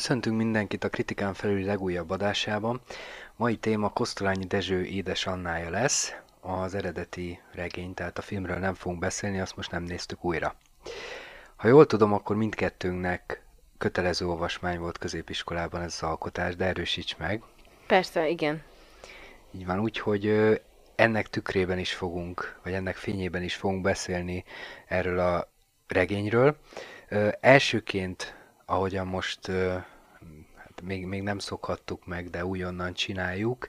Köszöntünk mindenkit a Kritikán felüli legújabb adásában. Mai téma Kosztolányi Dezső édes Annája lesz. Az eredeti regény, tehát a filmről nem fogunk beszélni, azt most nem néztük újra. Ha jól tudom, akkor mindkettőnknek kötelező olvasmány volt középiskolában ez az alkotás, de erősíts meg. Persze, igen. Így van, úgyhogy ennek tükrében is fogunk, vagy ennek fényében is fogunk beszélni erről a regényről. Elsőként ahogyan most hát még, még nem szokhattuk meg, de újonnan csináljuk,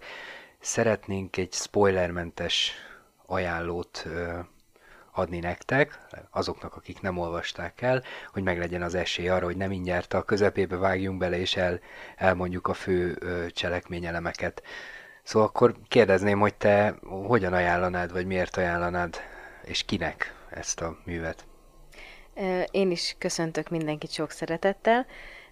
szeretnénk egy spoilermentes ajánlót adni nektek, azoknak, akik nem olvasták el, hogy meglegyen az esély arra, hogy nem mindjárt a közepébe vágjunk bele, és el, elmondjuk a fő cselekményelemeket. Szóval akkor kérdezném, hogy te hogyan ajánlanád, vagy miért ajánlanád, és kinek ezt a művet? Én is köszöntök mindenkit sok szeretettel.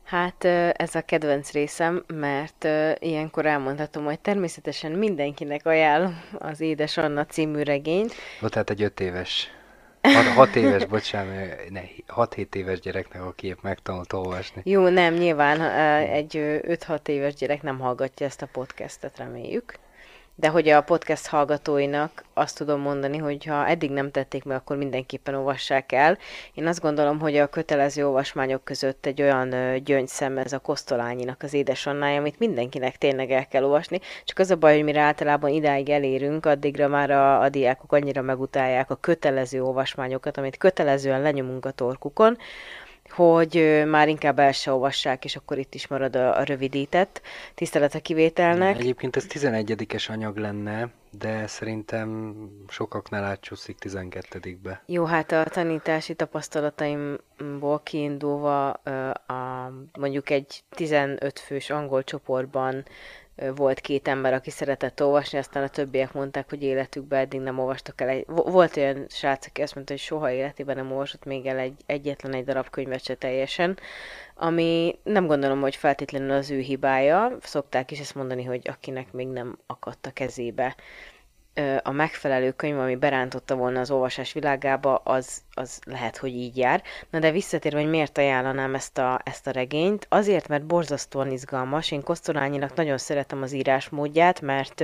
Hát ez a kedvenc részem, mert ilyenkor elmondhatom, hogy természetesen mindenkinek ajánlom az Édes Anna című regényt. Volt tehát egy öt éves, hat, hat éves, bocsánat, ne, hat-hét éves gyereknek, aki épp megtanult olvasni. Jó, nem, nyilván egy 5-6 éves gyerek nem hallgatja ezt a podcastet, reméljük de hogy a podcast hallgatóinak azt tudom mondani, hogy ha eddig nem tették meg, akkor mindenképpen olvassák el. Én azt gondolom, hogy a kötelező olvasmányok között egy olyan gyöngyszem ez a Kosztolányinak az édesannája, amit mindenkinek tényleg el kell olvasni. Csak az a baj, hogy mire általában idáig elérünk, addigra már a, a diákok annyira megutálják a kötelező olvasmányokat, amit kötelezően lenyomunk a torkukon, hogy már inkább el se olvassák, és akkor itt is marad a, a rövidített tisztelet a kivételnek. Egyébként ez 11-es anyag lenne, de szerintem sokaknál átcsúszik 12-be. Jó, hát a tanítási tapasztalataimból kiindulva a, mondjuk egy 15 fős angol csoportban volt két ember, aki szeretett olvasni, aztán a többiek mondták, hogy életükben eddig nem olvastak el. Egy... Volt olyan srác, aki azt mondta, hogy soha életében nem olvasott még el egy, egyetlen egy darab könyvet se teljesen, ami nem gondolom, hogy feltétlenül az ő hibája. Szokták is ezt mondani, hogy akinek még nem akadt a kezébe a megfelelő könyv, ami berántotta volna az olvasás világába, az, az lehet, hogy így jár. Na de visszatérve, hogy miért ajánlanám ezt a, ezt a regényt, azért, mert borzasztóan izgalmas. Én Kosztolányinak nagyon szeretem az írásmódját, mert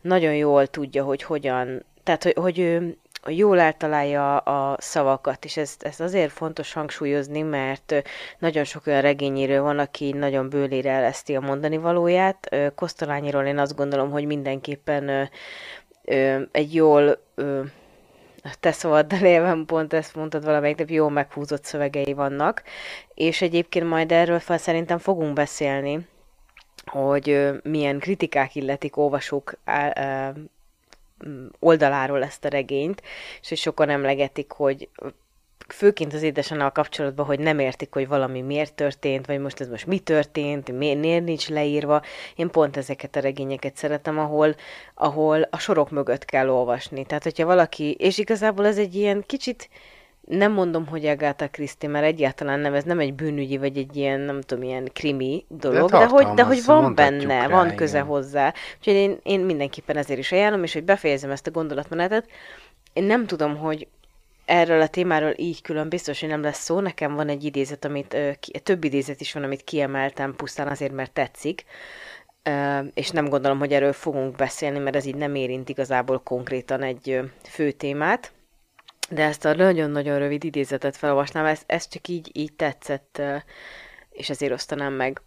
nagyon jól tudja, hogy hogyan, tehát hogy, hogy ő jól eltalálja a szavakat, és ezt, ezt azért fontos hangsúlyozni, mert nagyon sok olyan regényéről van, aki nagyon bőlére eleszti a mondani valóját. Kosztolányiról én azt gondolom, hogy mindenképpen ö, egy jól ö, te szavaddal élve pont ezt mondtad valamelyik nap, jól meghúzott szövegei vannak, és egyébként majd erről fel szerintem fogunk beszélni, hogy milyen kritikák illetik olvasók oldaláról ezt a regényt, és hogy sokan emlegetik, hogy főként az édesannal kapcsolatban, hogy nem értik, hogy valami miért történt, vagy most ez most mi történt, miért nincs leírva. Én pont ezeket a regényeket szeretem, ahol, ahol a sorok mögött kell olvasni. Tehát, hogyha valaki, és igazából ez egy ilyen kicsit, nem mondom, hogy Agatha Christie, mert egyáltalán nem, ez nem egy bűnügyi, vagy egy ilyen, nem tudom, ilyen krimi dolog, de, de hogy, de hogy van benne, rá, van köze igen. hozzá. Úgyhogy én, én mindenképpen ezért is ajánlom, és hogy befejezem ezt a gondolatmenetet, én nem tudom, hogy erről a témáról így külön biztos, hogy nem lesz szó. Nekem van egy idézet, amit több idézet is van, amit kiemeltem pusztán azért, mert tetszik. és nem gondolom, hogy erről fogunk beszélni, mert ez így nem érint igazából konkrétan egy fő témát. De ezt a nagyon-nagyon rövid idézetet felolvasnám, ez, ez csak így, így tetszett, és ezért osztanám meg.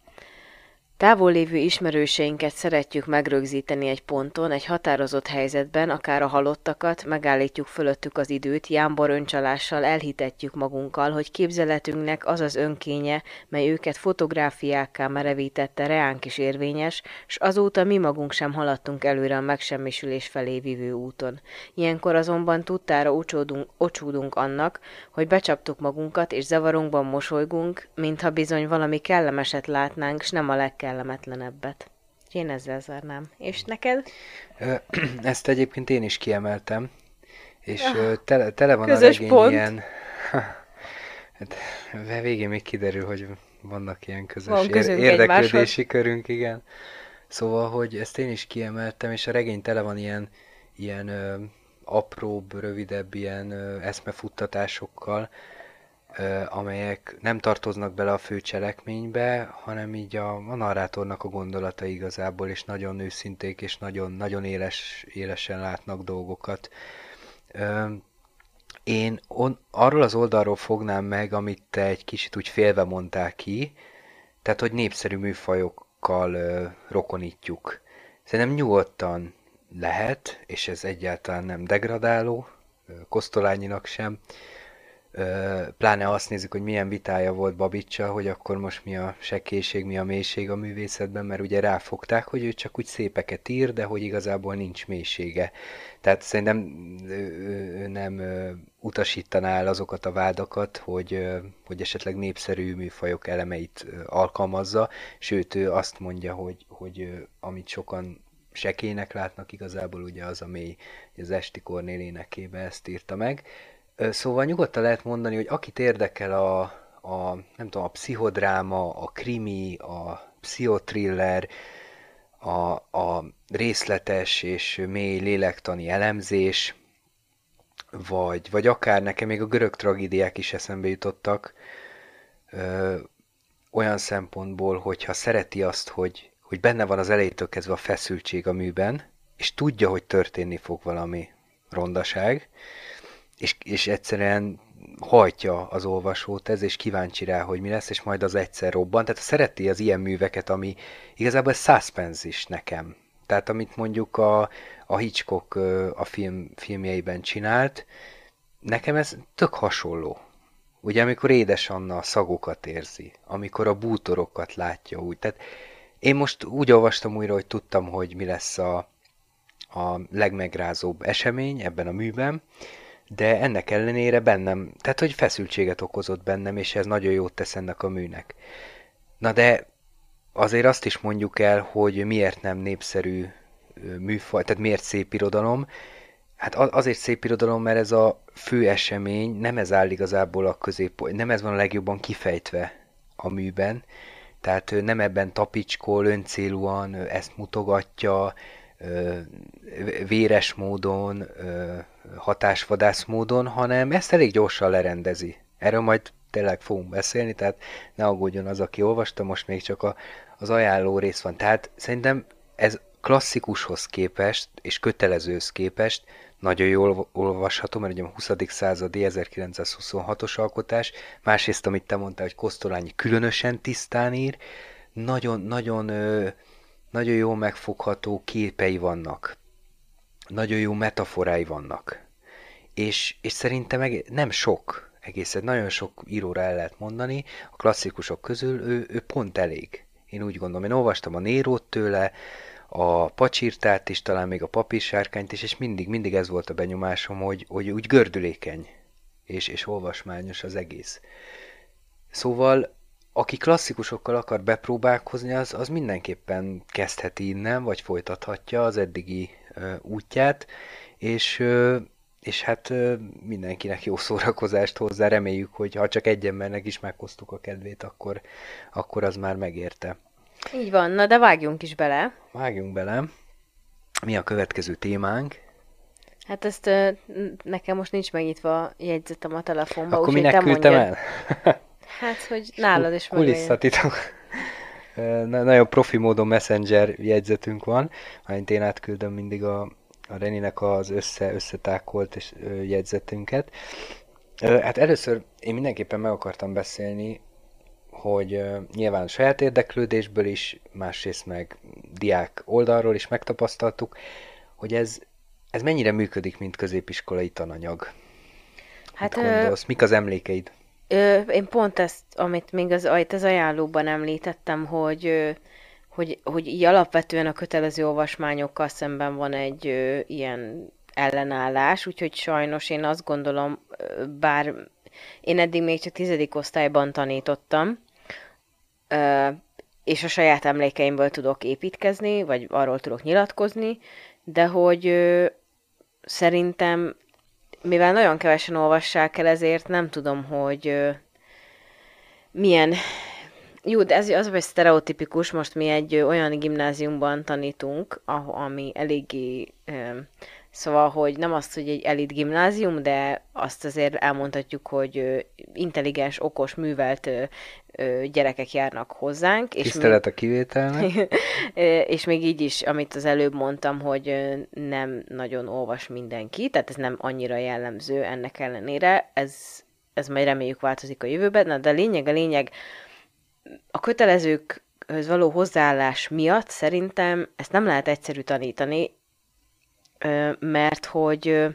Távol lévő ismerőseinket szeretjük megrögzíteni egy ponton, egy határozott helyzetben, akár a halottakat, megállítjuk fölöttük az időt, jámbor öncsalással elhitetjük magunkkal, hogy képzeletünknek az az önkénye, mely őket fotográfiákká merevítette, reánk is érvényes, s azóta mi magunk sem haladtunk előre a megsemmisülés felé vívő úton. Ilyenkor azonban tudtára ocsódunk, ocsúdunk annak, hogy becsaptuk magunkat, és zavarunkban mosolygunk, mintha bizony valami kellemeset látnánk, s nem a legkellemesebb kellemetlenebbet. Én ezzel zárnám. És neked? Ezt egyébként én is kiemeltem, és ja. tele, tele van Közös a regény pont. ilyen... Hát, végén még kiderül, hogy vannak ilyen közös van ér- érdeklődési egymáshoz. körünk, igen. Szóval, hogy ezt én is kiemeltem, és a regény tele van ilyen, ilyen ö, apróbb, rövidebb ilyen ö, eszmefuttatásokkal, amelyek nem tartoznak bele a fő cselekménybe, hanem így a, a narrátornak a gondolata igazából, és nagyon őszinték, és nagyon, nagyon éles, élesen látnak dolgokat. Én on, arról az oldalról fognám meg, amit te egy kicsit úgy félve mondtál ki, tehát, hogy népszerű műfajokkal ö, rokonítjuk. Szerintem nyugodtan lehet, és ez egyáltalán nem degradáló, Kosztolányinak sem, pláne azt nézzük, hogy milyen vitája volt Babicsa, hogy akkor most mi a sekélység, mi a mélység a művészetben, mert ugye ráfogták, hogy ő csak úgy szépeket ír, de hogy igazából nincs mélysége. Tehát szerintem ő nem utasítaná el azokat a vádakat, hogy, hogy esetleg népszerű műfajok elemeit alkalmazza, sőt ő azt mondja, hogy, hogy amit sokan sekének látnak igazából, ugye az a mély, az Esti Kornél énekébe ezt írta meg. Szóval nyugodtan lehet mondani, hogy akit érdekel a, a nem tudom, a pszichodráma, a krimi, a pszichotriller, a, a részletes és mély lélektani elemzés, vagy, vagy akár nekem még a görög tragédiák is eszembe jutottak, ö, olyan szempontból, hogyha szereti azt, hogy, hogy benne van az elejétől kezdve a feszültség a műben, és tudja, hogy történni fog valami rondaság, és, és egyszerűen hajtja az olvasót ez, és kíváncsi rá, hogy mi lesz, és majd az egyszer robban. Tehát szereti az ilyen műveket, ami igazából suspense is nekem. Tehát amit mondjuk a, a Hitchcock a film, filmjeiben csinált, nekem ez tök hasonló. Ugye amikor édes Anna a szagokat érzi, amikor a bútorokat látja úgy. Tehát én most úgy olvastam újra, hogy tudtam, hogy mi lesz a, a legmegrázóbb esemény ebben a műben, de ennek ellenére bennem, tehát hogy feszültséget okozott bennem, és ez nagyon jót tesz ennek a műnek. Na de azért azt is mondjuk el, hogy miért nem népszerű műfaj, tehát miért szép irodalom. Hát azért szép irodalom, mert ez a fő esemény, nem ez áll igazából a közép, nem ez van a legjobban kifejtve a műben, tehát nem ebben tapicskol, öncélúan ezt mutogatja, véres módon, hatásvadász módon, hanem ezt elég gyorsan lerendezi. Erről majd tényleg fogunk beszélni, tehát ne aggódjon az, aki olvasta, most még csak a, az ajánló rész van. Tehát szerintem ez klasszikushoz képest, és kötelezőhöz képest nagyon jól olvasható, mert ugye a 20. századi 1926-os alkotás, másrészt, amit te mondtál, hogy Kosztolányi különösen tisztán ír, nagyon, nagyon, nagyon jó megfogható képei vannak, nagyon jó metaforái vannak, és, és szerintem meg nem sok, egészen nagyon sok íróra el lehet mondani, a klasszikusok közül ő, ő pont elég. Én úgy gondolom, én olvastam a Nérót tőle, a pacsirtát is, talán még a papírsárkányt is, és mindig, mindig ez volt a benyomásom, hogy, hogy úgy gördülékeny és, és olvasmányos az egész. Szóval, aki klasszikusokkal akar bepróbálkozni, az, az mindenképpen kezdheti innen, vagy folytathatja az eddigi útját, és, és hát mindenkinek jó szórakozást hozzá. Reméljük, hogy ha csak egy embernek is meghoztuk a kedvét, akkor, akkor az már megérte. Így van, na de vágjunk is bele. Vágjunk bele. Mi a következő témánk? Hát ezt nekem most nincs megnyitva jegyzetem a telefonba. Akkor minek küldtem el? Hát, hogy nálad is Kulisszatitok. Nagyon profi módon messenger jegyzetünk van, mert én átküldöm mindig a, a Reninek az össze, összetákolt és, jegyzetünket. Hát először én mindenképpen meg akartam beszélni hogy nyilván saját érdeklődésből is, másrészt meg diák oldalról is megtapasztaltuk, hogy ez, ez mennyire működik, mint középiskolai tananyag. Hát, Mit gondolsz? Mik az emlékeid? Ö, én pont ezt, amit még az, az ajánlóban említettem, hogy, hogy, hogy így alapvetően a kötelező olvasmányokkal szemben van egy ö, ilyen ellenállás, úgyhogy sajnos én azt gondolom, bár én eddig még csak tizedik osztályban tanítottam, és a saját emlékeimből tudok építkezni, vagy arról tudok nyilatkozni, de hogy szerintem, mivel nagyon kevesen olvassák el, ezért nem tudom, hogy milyen jó, de ez az vagy sztereotipikus, most mi egy olyan gimnáziumban tanítunk, ami eléggé Szóval, hogy nem azt, hogy egy elit gimnázium, de azt azért elmondhatjuk, hogy intelligens, okos, művelt gyerekek járnak hozzánk. És Tisztelet még, a kivételnek. és még így is, amit az előbb mondtam, hogy nem nagyon olvas mindenki, tehát ez nem annyira jellemző ennek ellenére, ez, ez majd reméljük változik a jövőben, Na, de a lényeg, a lényeg, a kötelezőkhöz való hozzáállás miatt szerintem ezt nem lehet egyszerű tanítani, mert hogy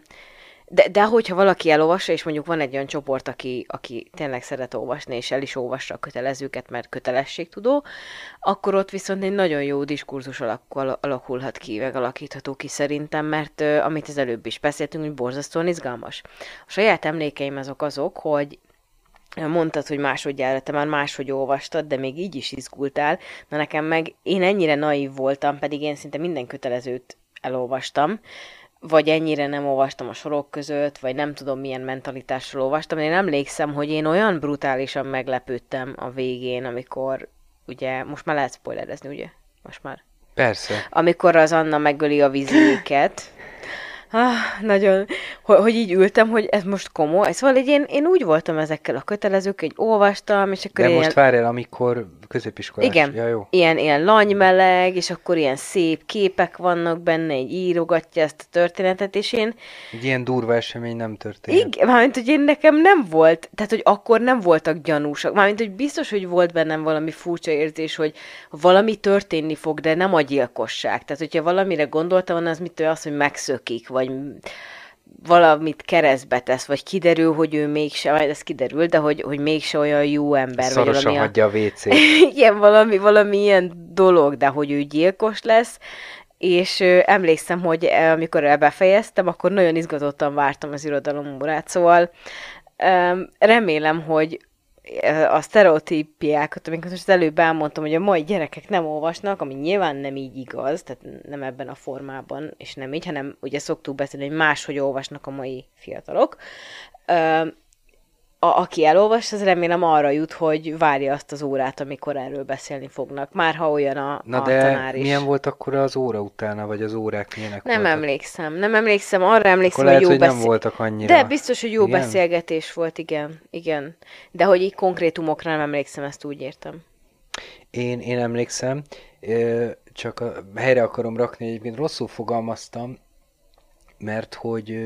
de, de hogyha valaki elolvassa, és mondjuk van egy olyan csoport, aki, aki tényleg szeret olvasni, és el is olvassa a kötelezőket, mert kötelességtudó, akkor ott viszont egy nagyon jó diskurzus alakulhat ki, megalakítható ki szerintem, mert amit az előbb is beszéltünk, hogy borzasztóan izgalmas. A saját emlékeim azok azok, hogy mondtad, hogy másodjára te már máshogy olvastad, de még így is izgultál. Na nekem meg én ennyire naív voltam, pedig én szinte minden kötelezőt elolvastam, vagy ennyire nem olvastam a sorok között, vagy nem tudom milyen mentalitásról olvastam. Én emlékszem, hogy én olyan brutálisan meglepődtem a végén, amikor ugye, most már lehet spoilerezni, ugye? Most már. Persze. Amikor az Anna megöli a vizéket, ah, nagyon, hogy, hogy így ültem, hogy ez most komoly. Szóval így én, én úgy voltam ezekkel a kötelezők, hogy olvastam, és akkor De ilyen... most várjál, amikor középiskolás. Igen, ja, jó. Ilyen, ilyen lanymeleg, és akkor ilyen szép képek vannak benne, egy írogatja ezt a történetet, és én... Egy ilyen durva esemény nem történt. Igen, mármint, hogy én nekem nem volt, tehát, hogy akkor nem voltak gyanúsak. Mármint, hogy biztos, hogy volt bennem valami furcsa érzés, hogy valami történni fog, de nem a gyilkosság. Tehát, hogyha valamire gondoltam, az mit az, hogy megszökik, vagy valamit keresztbe tesz, vagy kiderül, hogy ő mégse, vagy ez kiderül, de hogy, hogy mégse olyan jó ember. Szorosan vagy valami hagyja a wc Igen, valami, valami ilyen dolog, de hogy ő gyilkos lesz, és ö, emlékszem, hogy amikor befejeztem, akkor nagyon izgatottan vártam az irodalom órát, szóval ö, remélem, hogy a sztereotípiákat, amiket most előbb elmondtam, hogy a mai gyerekek nem olvasnak, ami nyilván nem így igaz, tehát nem ebben a formában, és nem így, hanem ugye szoktuk beszélni, hogy máshogy olvasnak a mai fiatalok a, aki elolvas, az remélem arra jut, hogy várja azt az órát, amikor erről beszélni fognak. Már ha olyan a, Na a de tanár is. milyen volt akkor az óra utána, vagy az órák milyenek Nem voltak? emlékszem, nem emlékszem, arra emlékszem, akkor lehet, hogy jó hogy beszél... nem voltak annyira. De biztos, hogy jó igen? beszélgetés volt, igen, igen. De hogy így konkrétumokra nem emlékszem, ezt úgy értem. Én, én emlékszem, csak a, helyre akarom rakni, egyébként rosszul fogalmaztam, mert hogy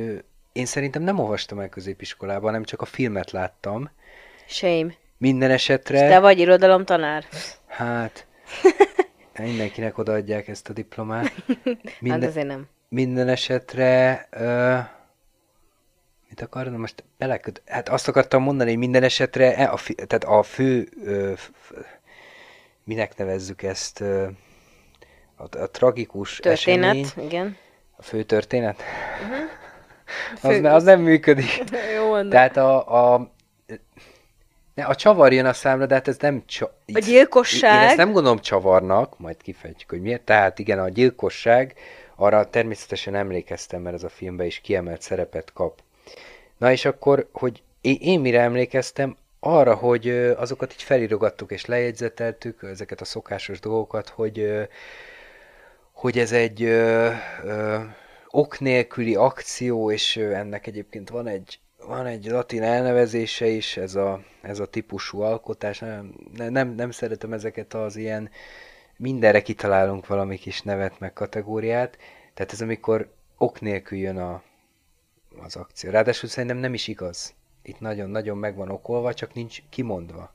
én szerintem nem olvastam el középiskolában, hanem csak a filmet láttam. Shame. Minden esetre... És te vagy irodalom tanár? Hát, mindenkinek odaadják ezt a diplomát. Minden, hát azért nem. Minden esetre... Uh, mit akartam most beleköt? Hát azt akartam mondani, hogy minden esetre e, a, fi, tehát a fő... Uh, minek nevezzük ezt? Uh, a, a tragikus Történet, esemény. igen. A fő történet? Uh-huh. Az, az nem működik. Jó, Tehát a, a ne, a csavar jön a számra, de hát ez nem csa... A gyilkosság... Én ezt nem gondolom csavarnak, majd kifejtjük, hogy miért. Tehát igen, a gyilkosság, arra természetesen emlékeztem, mert ez a filmben is kiemelt szerepet kap. Na és akkor, hogy én, én mire emlékeztem, arra, hogy azokat így felirogattuk és lejegyzeteltük, ezeket a szokásos dolgokat, hogy, hogy ez egy ok nélküli akció, és ennek egyébként van egy, van egy latin elnevezése is, ez a, ez a típusú alkotás. Nem, nem, nem szeretem ezeket az ilyen, mindenre kitalálunk valami kis nevet meg kategóriát. Tehát ez amikor ok nélkül jön a, az akció. Ráadásul szerintem nem is igaz. Itt nagyon-nagyon meg van okolva, csak nincs kimondva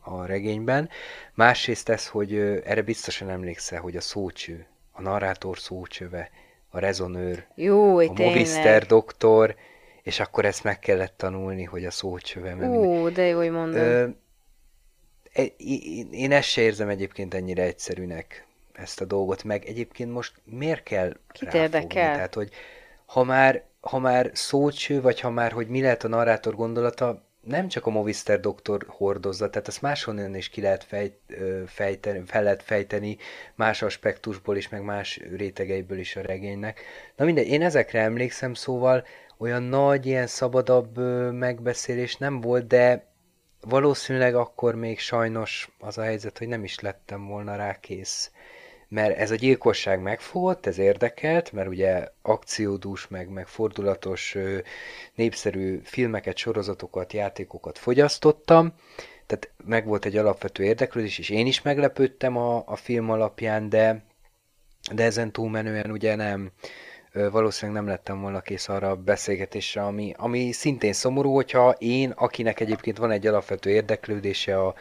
a regényben. Másrészt ez, hogy erre biztosan emlékszel, hogy a szócső, a narrátor szócsöve, a rezonőr, Jó, a Movister doktor, és akkor ezt meg kellett tanulni, hogy a szócsöve. Ó, de jó, hogy mondod. Ö, e, én ezt se érzem egyébként ennyire egyszerűnek, ezt a dolgot, meg egyébként most miért kell Kit érdekel? Tehát, hogy ha már, ha már szócső, vagy ha már, hogy mi lehet a narrátor gondolata, nem csak a Movister doktor hordozza, tehát ezt máshonnan is ki lehet fejt, fejteni, fel lehet fejteni, más aspektusból is, meg más rétegeiből is a regénynek. Na mindegy, én ezekre emlékszem, szóval olyan nagy, ilyen szabadabb megbeszélés nem volt, de valószínűleg akkor még sajnos az a helyzet, hogy nem is lettem volna rá kész mert ez a gyilkosság megfogott, ez érdekelt, mert ugye akciódús, meg, meg fordulatos, népszerű filmeket, sorozatokat, játékokat fogyasztottam, tehát meg volt egy alapvető érdeklődés, és én is meglepődtem a, a film alapján, de, de ezen túlmenően ugye nem, valószínűleg nem lettem volna kész arra a beszélgetésre, ami, ami szintén szomorú, hogyha én, akinek egyébként van egy alapvető érdeklődése a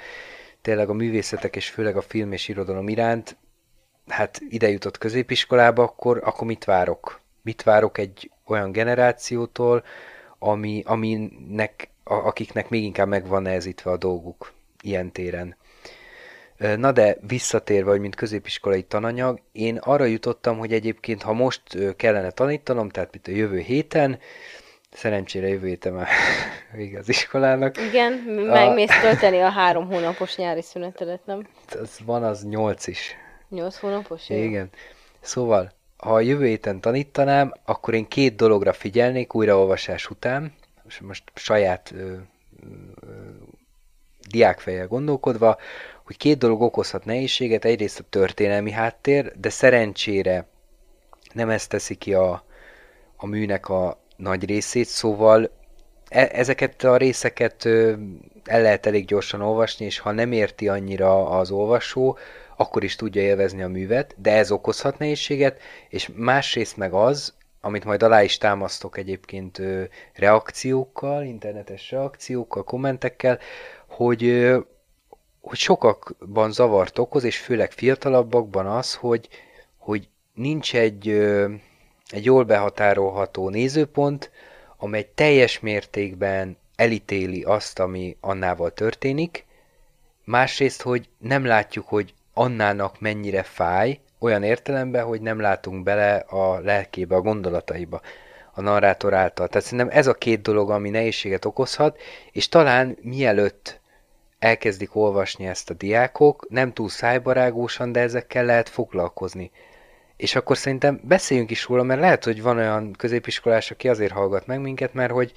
tényleg a művészetek és főleg a film és irodalom iránt, hát ide jutott középiskolába, akkor, akkor mit várok? Mit várok egy olyan generációtól, ami, aminek, a, akiknek még inkább megvan nehezítve a dolguk ilyen téren. Na de visszatérve, hogy mint középiskolai tananyag, én arra jutottam, hogy egyébként, ha most kellene tanítanom, tehát mint a jövő héten, szerencsére jövő héten már vége az iskolának. Igen, megmész tölteni a három hónapos nyári szünetedet, nem? Az van az nyolc is. Nyolc hónapos? Jó. Igen. Szóval, ha a jövő héten tanítanám, akkor én két dologra figyelnék újraolvasás után, most saját ö, ö, diákfejjel gondolkodva, hogy két dolog okozhat nehézséget, egyrészt a történelmi háttér, de szerencsére nem ezt teszi ki a, a műnek a nagy részét, szóval e- ezeket a részeket el lehet elég gyorsan olvasni, és ha nem érti annyira az olvasó, akkor is tudja élvezni a művet, de ez okozhat nehézséget, és másrészt meg az, amit majd alá is támasztok egyébként reakciókkal, internetes reakciókkal, kommentekkel, hogy, hogy sokakban zavart okoz, és főleg fiatalabbakban az, hogy, hogy nincs egy, egy jól behatárolható nézőpont, amely teljes mértékben elítéli azt, ami Annával történik, másrészt, hogy nem látjuk, hogy Annának mennyire fáj, olyan értelemben, hogy nem látunk bele a lelkébe, a gondolataiba a narrátor által. Tehát szerintem ez a két dolog, ami nehézséget okozhat, és talán mielőtt elkezdik olvasni ezt a diákok, nem túl szájbarágósan, de ezekkel lehet foglalkozni. És akkor szerintem beszéljünk is róla, mert lehet, hogy van olyan középiskolás, aki azért hallgat meg minket, mert hogy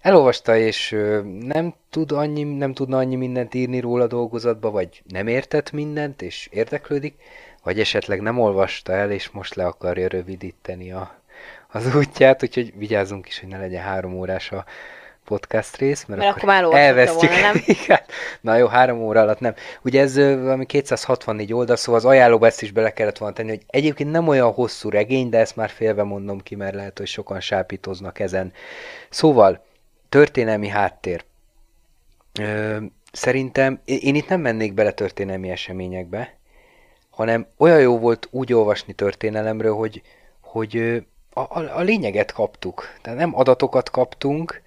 elolvasta, és nem, tud annyi, nem tudna annyi mindent írni róla a dolgozatba, vagy nem értett mindent, és érdeklődik, vagy esetleg nem olvasta el, és most le akarja rövidíteni a, az útját, úgyhogy vigyázzunk is, hogy ne legyen három órás a podcast rész, mert, mert akkor, akkor már elvesztjük. Volna, nem? Igen. Na jó, három óra alatt nem. Ugye ez valami 264 oldal, szóval az ajánlóba ezt is bele kellett volna tenni, hogy egyébként nem olyan hosszú regény, de ezt már félve mondom ki, mert lehet, hogy sokan sápítoznak ezen. Szóval, történelmi háttér. Ö, szerintem én itt nem mennék bele történelmi eseményekbe, hanem olyan jó volt úgy olvasni történelemről, hogy, hogy a, a, a lényeget kaptuk. Tehát nem adatokat kaptunk,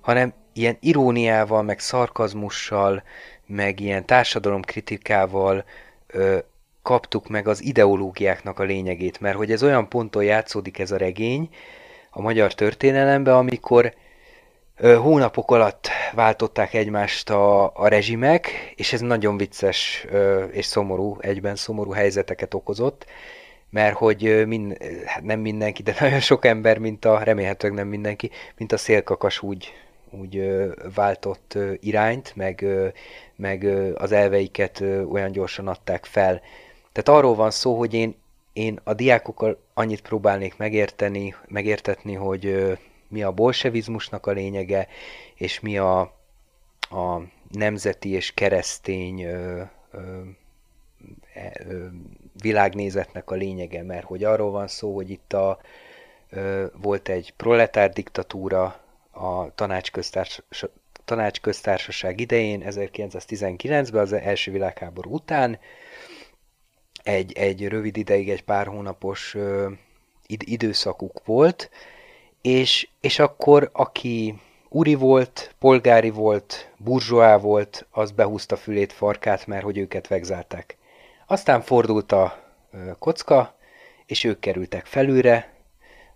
hanem ilyen iróniával, meg szarkazmussal, meg ilyen társadalomkritikával ö, kaptuk meg az ideológiáknak a lényegét, mert hogy ez olyan ponton játszódik ez a regény a magyar történelemben, amikor hónapok alatt váltották egymást a, a rezsimek, és ez nagyon vicces és szomorú, egyben szomorú helyzeteket okozott, mert hogy mind, hát nem mindenki, de nagyon sok ember, mint a, remélhetőleg nem mindenki, mint a szélkakas úgy úgy váltott irányt, meg, meg az elveiket olyan gyorsan adták fel. Tehát arról van szó, hogy én, én a diákokkal annyit próbálnék megérteni, megértetni, hogy mi a bolsevizmusnak a lényege, és mi a, a nemzeti és keresztény ö, ö, ö, világnézetnek a lényege, mert hogy arról van szó, hogy itt a, ö, volt egy proletár diktatúra, a tanácsköztárs, tanácsköztársaság idején, 1919-ben, az első világháború után, egy, egy rövid ideig, egy pár hónapos ö, id- időszakuk volt, és, és akkor aki uri volt, polgári volt, burzsóá volt, az behúzta fülét, farkát, mert hogy őket vegzálták. Aztán fordult a kocka, és ők kerültek felülre,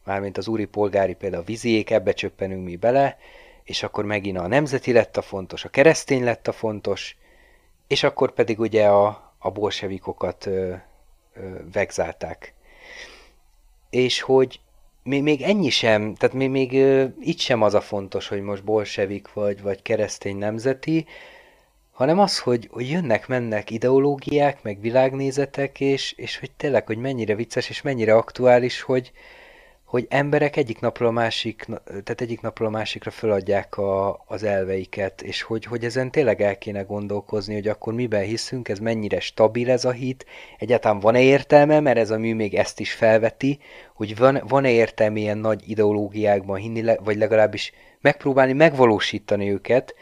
mármint az úri polgári például a viziék, ebbe csöppenünk mi bele, és akkor megint a nemzeti lett a fontos, a keresztény lett a fontos, és akkor pedig ugye a, a bolsevikokat ö, ö, vegzálták. És hogy még, még ennyi sem, tehát még, még itt sem az a fontos, hogy most bolsevik vagy, vagy keresztény nemzeti, hanem az, hogy, hogy jönnek, mennek ideológiák, meg világnézetek, és, és hogy tényleg, hogy mennyire vicces, és mennyire aktuális, hogy, hogy emberek egyik napról a másik, tehát egyik napról a másikra föladják a, az elveiket, és hogy, hogy ezen tényleg el kéne gondolkozni, hogy akkor miben hiszünk, ez mennyire stabil ez a hit, egyáltalán van-e értelme, mert ez a mű még ezt is felveti, hogy van, van-e értelme ilyen nagy ideológiákban hinni, vagy legalábbis megpróbálni megvalósítani őket,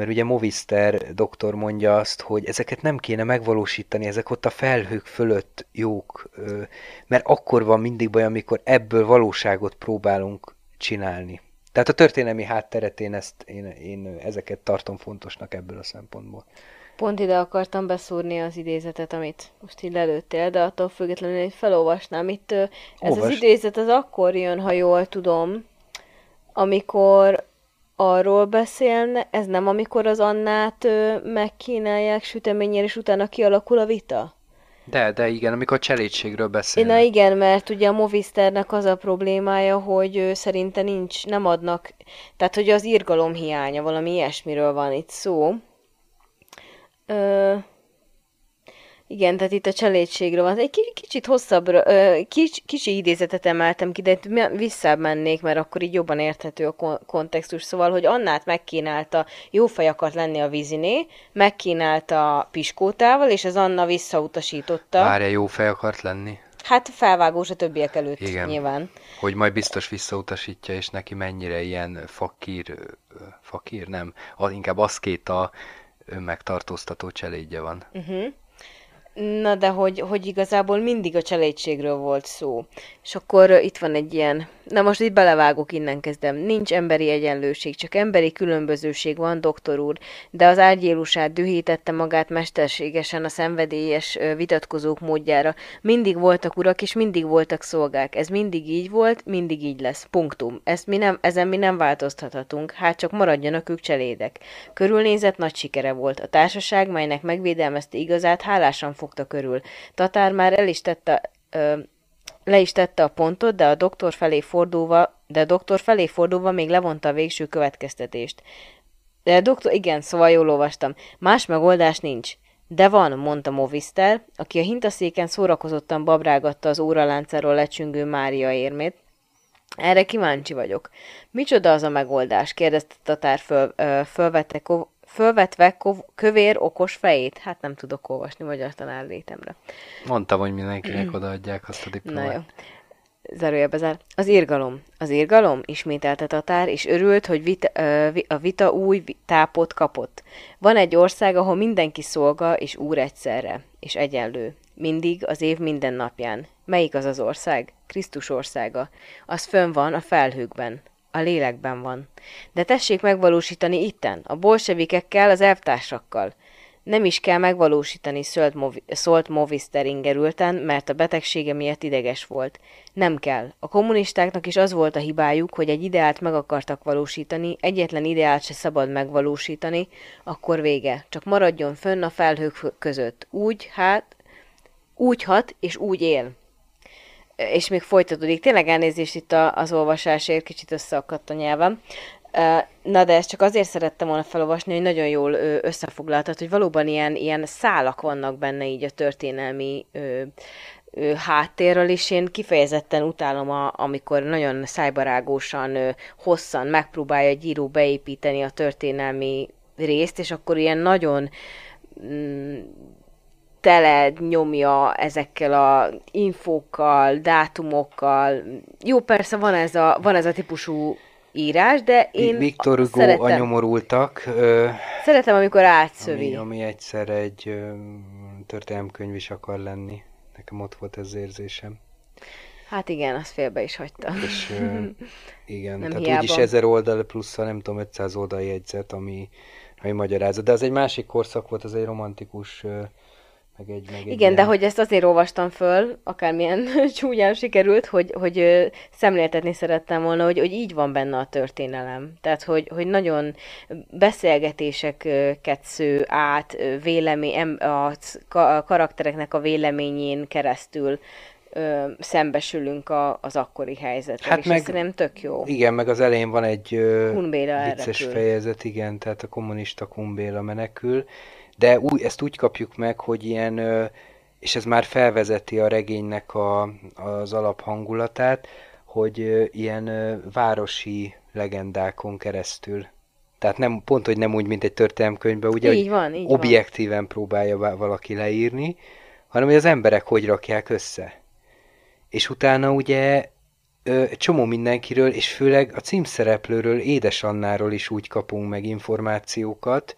mert ugye Movister doktor mondja azt, hogy ezeket nem kéne megvalósítani, ezek ott a felhők fölött jók, mert akkor van mindig baj, amikor ebből valóságot próbálunk csinálni. Tehát a történelmi hátteret én, ezt, én, én ezeket tartom fontosnak ebből a szempontból. Pont ide akartam beszúrni az idézetet, amit most így lelőttél, de attól függetlenül, hogy felolvasnám. Itt ez Olvast. az idézet az akkor jön, ha jól tudom, amikor arról beszélne, ez nem amikor az Annát ö, megkínálják süteményen, és utána kialakul a vita? De, de igen, amikor cselédségről beszél. Na igen, mert ugye a Movisternek az a problémája, hogy ö, szerinte nincs, nem adnak, tehát hogy az írgalom hiánya, valami ilyesmiről van itt szó. Ö, igen, tehát itt a cselédségről van. Egy kicsit hosszabb, kicsi, kicsi idézetet emeltem ki, de visszamennék, mert akkor így jobban érthető a kontextus. Szóval, hogy Annát megkínálta, jó fej akart lenni a víziné, megkínálta Piskótával, és az Anna visszautasította. Várja, jó fej akart lenni? Hát felvágós a többiek előtt Igen. nyilván. Hogy majd biztos visszautasítja, és neki mennyire ilyen fakír, fakír nem, inkább aszkéta önmegtartóztató cselédje van. Uh-huh. Na de hogy, hogy igazából mindig a cselédségről volt szó. És akkor itt van egy ilyen, na most itt belevágok, innen kezdem. Nincs emberi egyenlőség, csak emberi különbözőség van, doktor úr, de az árgyélusát dühítette magát mesterségesen a szenvedélyes vitatkozók módjára. Mindig voltak urak, és mindig voltak szolgák. Ez mindig így volt, mindig így lesz. Punktum. Ezt mi nem, ezen mi nem változtathatunk, hát csak maradjanak ők cselédek. Körülnézett nagy sikere volt. A társaság, melynek megvédelmezte igazát, hálásan fogta körül. Tatár már el is tette, ö, le is tette a pontot, de a doktor felé fordulva, de a doktor felé fordulva még levonta a végső következtetést. De a doktor, igen, szóval jól olvastam. Más megoldás nincs. De van, mondta Movister, aki a hintaszéken szórakozottan babrágatta az óraláncáról lecsüngő Mária érmét. Erre kíváncsi vagyok. Micsoda az a megoldás? kérdezte Tatár föl, ö, fölvette fölvetve kov- kövér okos fejét. Hát nem tudok olvasni magyar tanár létemre. Mondtam, hogy mindenkinek odaadják azt a diplomát. Na jó. Zárójelbe zár. Az írgalom. Az írgalom, ismételte Tatár, és örült, hogy vita, a vita új tápot kapott. Van egy ország, ahol mindenki szolga és úr egyszerre, és egyenlő. Mindig, az év minden napján. Melyik az az ország? Krisztus országa. Az fönn van a felhőkben. A lélekben van. De tessék megvalósítani itten, a bolsevikekkel, az elvtársakkal. Nem is kell megvalósítani, szólt, Movi- szólt Movister ingerülten, mert a betegsége miatt ideges volt. Nem kell. A kommunistáknak is az volt a hibájuk, hogy egy ideált meg akartak valósítani, egyetlen ideált se szabad megvalósítani, akkor vége. Csak maradjon fönn a felhők között. Úgy, hát, úgy hat és úgy él és még folytatódik. Tényleg elnézést itt az olvasásért, kicsit összeakadt a nyelvem. Na de ezt csak azért szerettem volna felolvasni, hogy nagyon jól összefoglaltad, hogy valóban ilyen, ilyen szálak vannak benne így a történelmi ö, ö, háttérről, és én kifejezetten utálom, a, amikor nagyon szájbarágósan, ö, hosszan megpróbálja egy író beépíteni a történelmi részt, és akkor ilyen nagyon mm, tele nyomja ezekkel a infókkal, dátumokkal. Jó, persze van ez a, van ez a típusú írás, de én Viktor Hugo szeretem. a nyomorultak. Ö, szeretem, amikor átszövi. Ami, ami egyszer egy ö, is akar lenni. Nekem ott volt ez érzésem. Hát igen, azt félbe is hagyta. És ö, igen, nem tehát hiába. úgyis ezer oldal plusz a nem tudom, 500 oldal jegyzet, ami, ami magyarázat. De az egy másik korszak volt, az egy romantikus ö, meg egy, meg egy Igen, ilyen... de hogy ezt azért olvastam föl, akármilyen csúnyán sikerült, hogy, hogy szemléltetni szerettem volna, hogy, hogy így van benne a történelem. Tehát, hogy, hogy nagyon beszélgetéseket sző át, vélemény, a karaktereknek a véleményén keresztül ö, szembesülünk a, az akkori helyzettel, Hát és meg- szerintem tök jó. Igen, meg az elején van egy ö, vicces elrepül. fejezet, igen, tehát a kommunista Kumbéla menekül, de úgy, ezt úgy kapjuk meg, hogy ilyen, és ez már felvezeti a regénynek a, az alaphangulatát, hogy ilyen városi legendákon keresztül. Tehát nem, pont, hogy nem úgy, mint egy történelmkönyvben, ugye, Így van, így van. objektíven próbálja va- valaki leírni, hanem hogy az emberek hogy rakják össze. És utána ugye csomó mindenkiről, és főleg a címszereplőről, édesannáról is úgy kapunk meg információkat,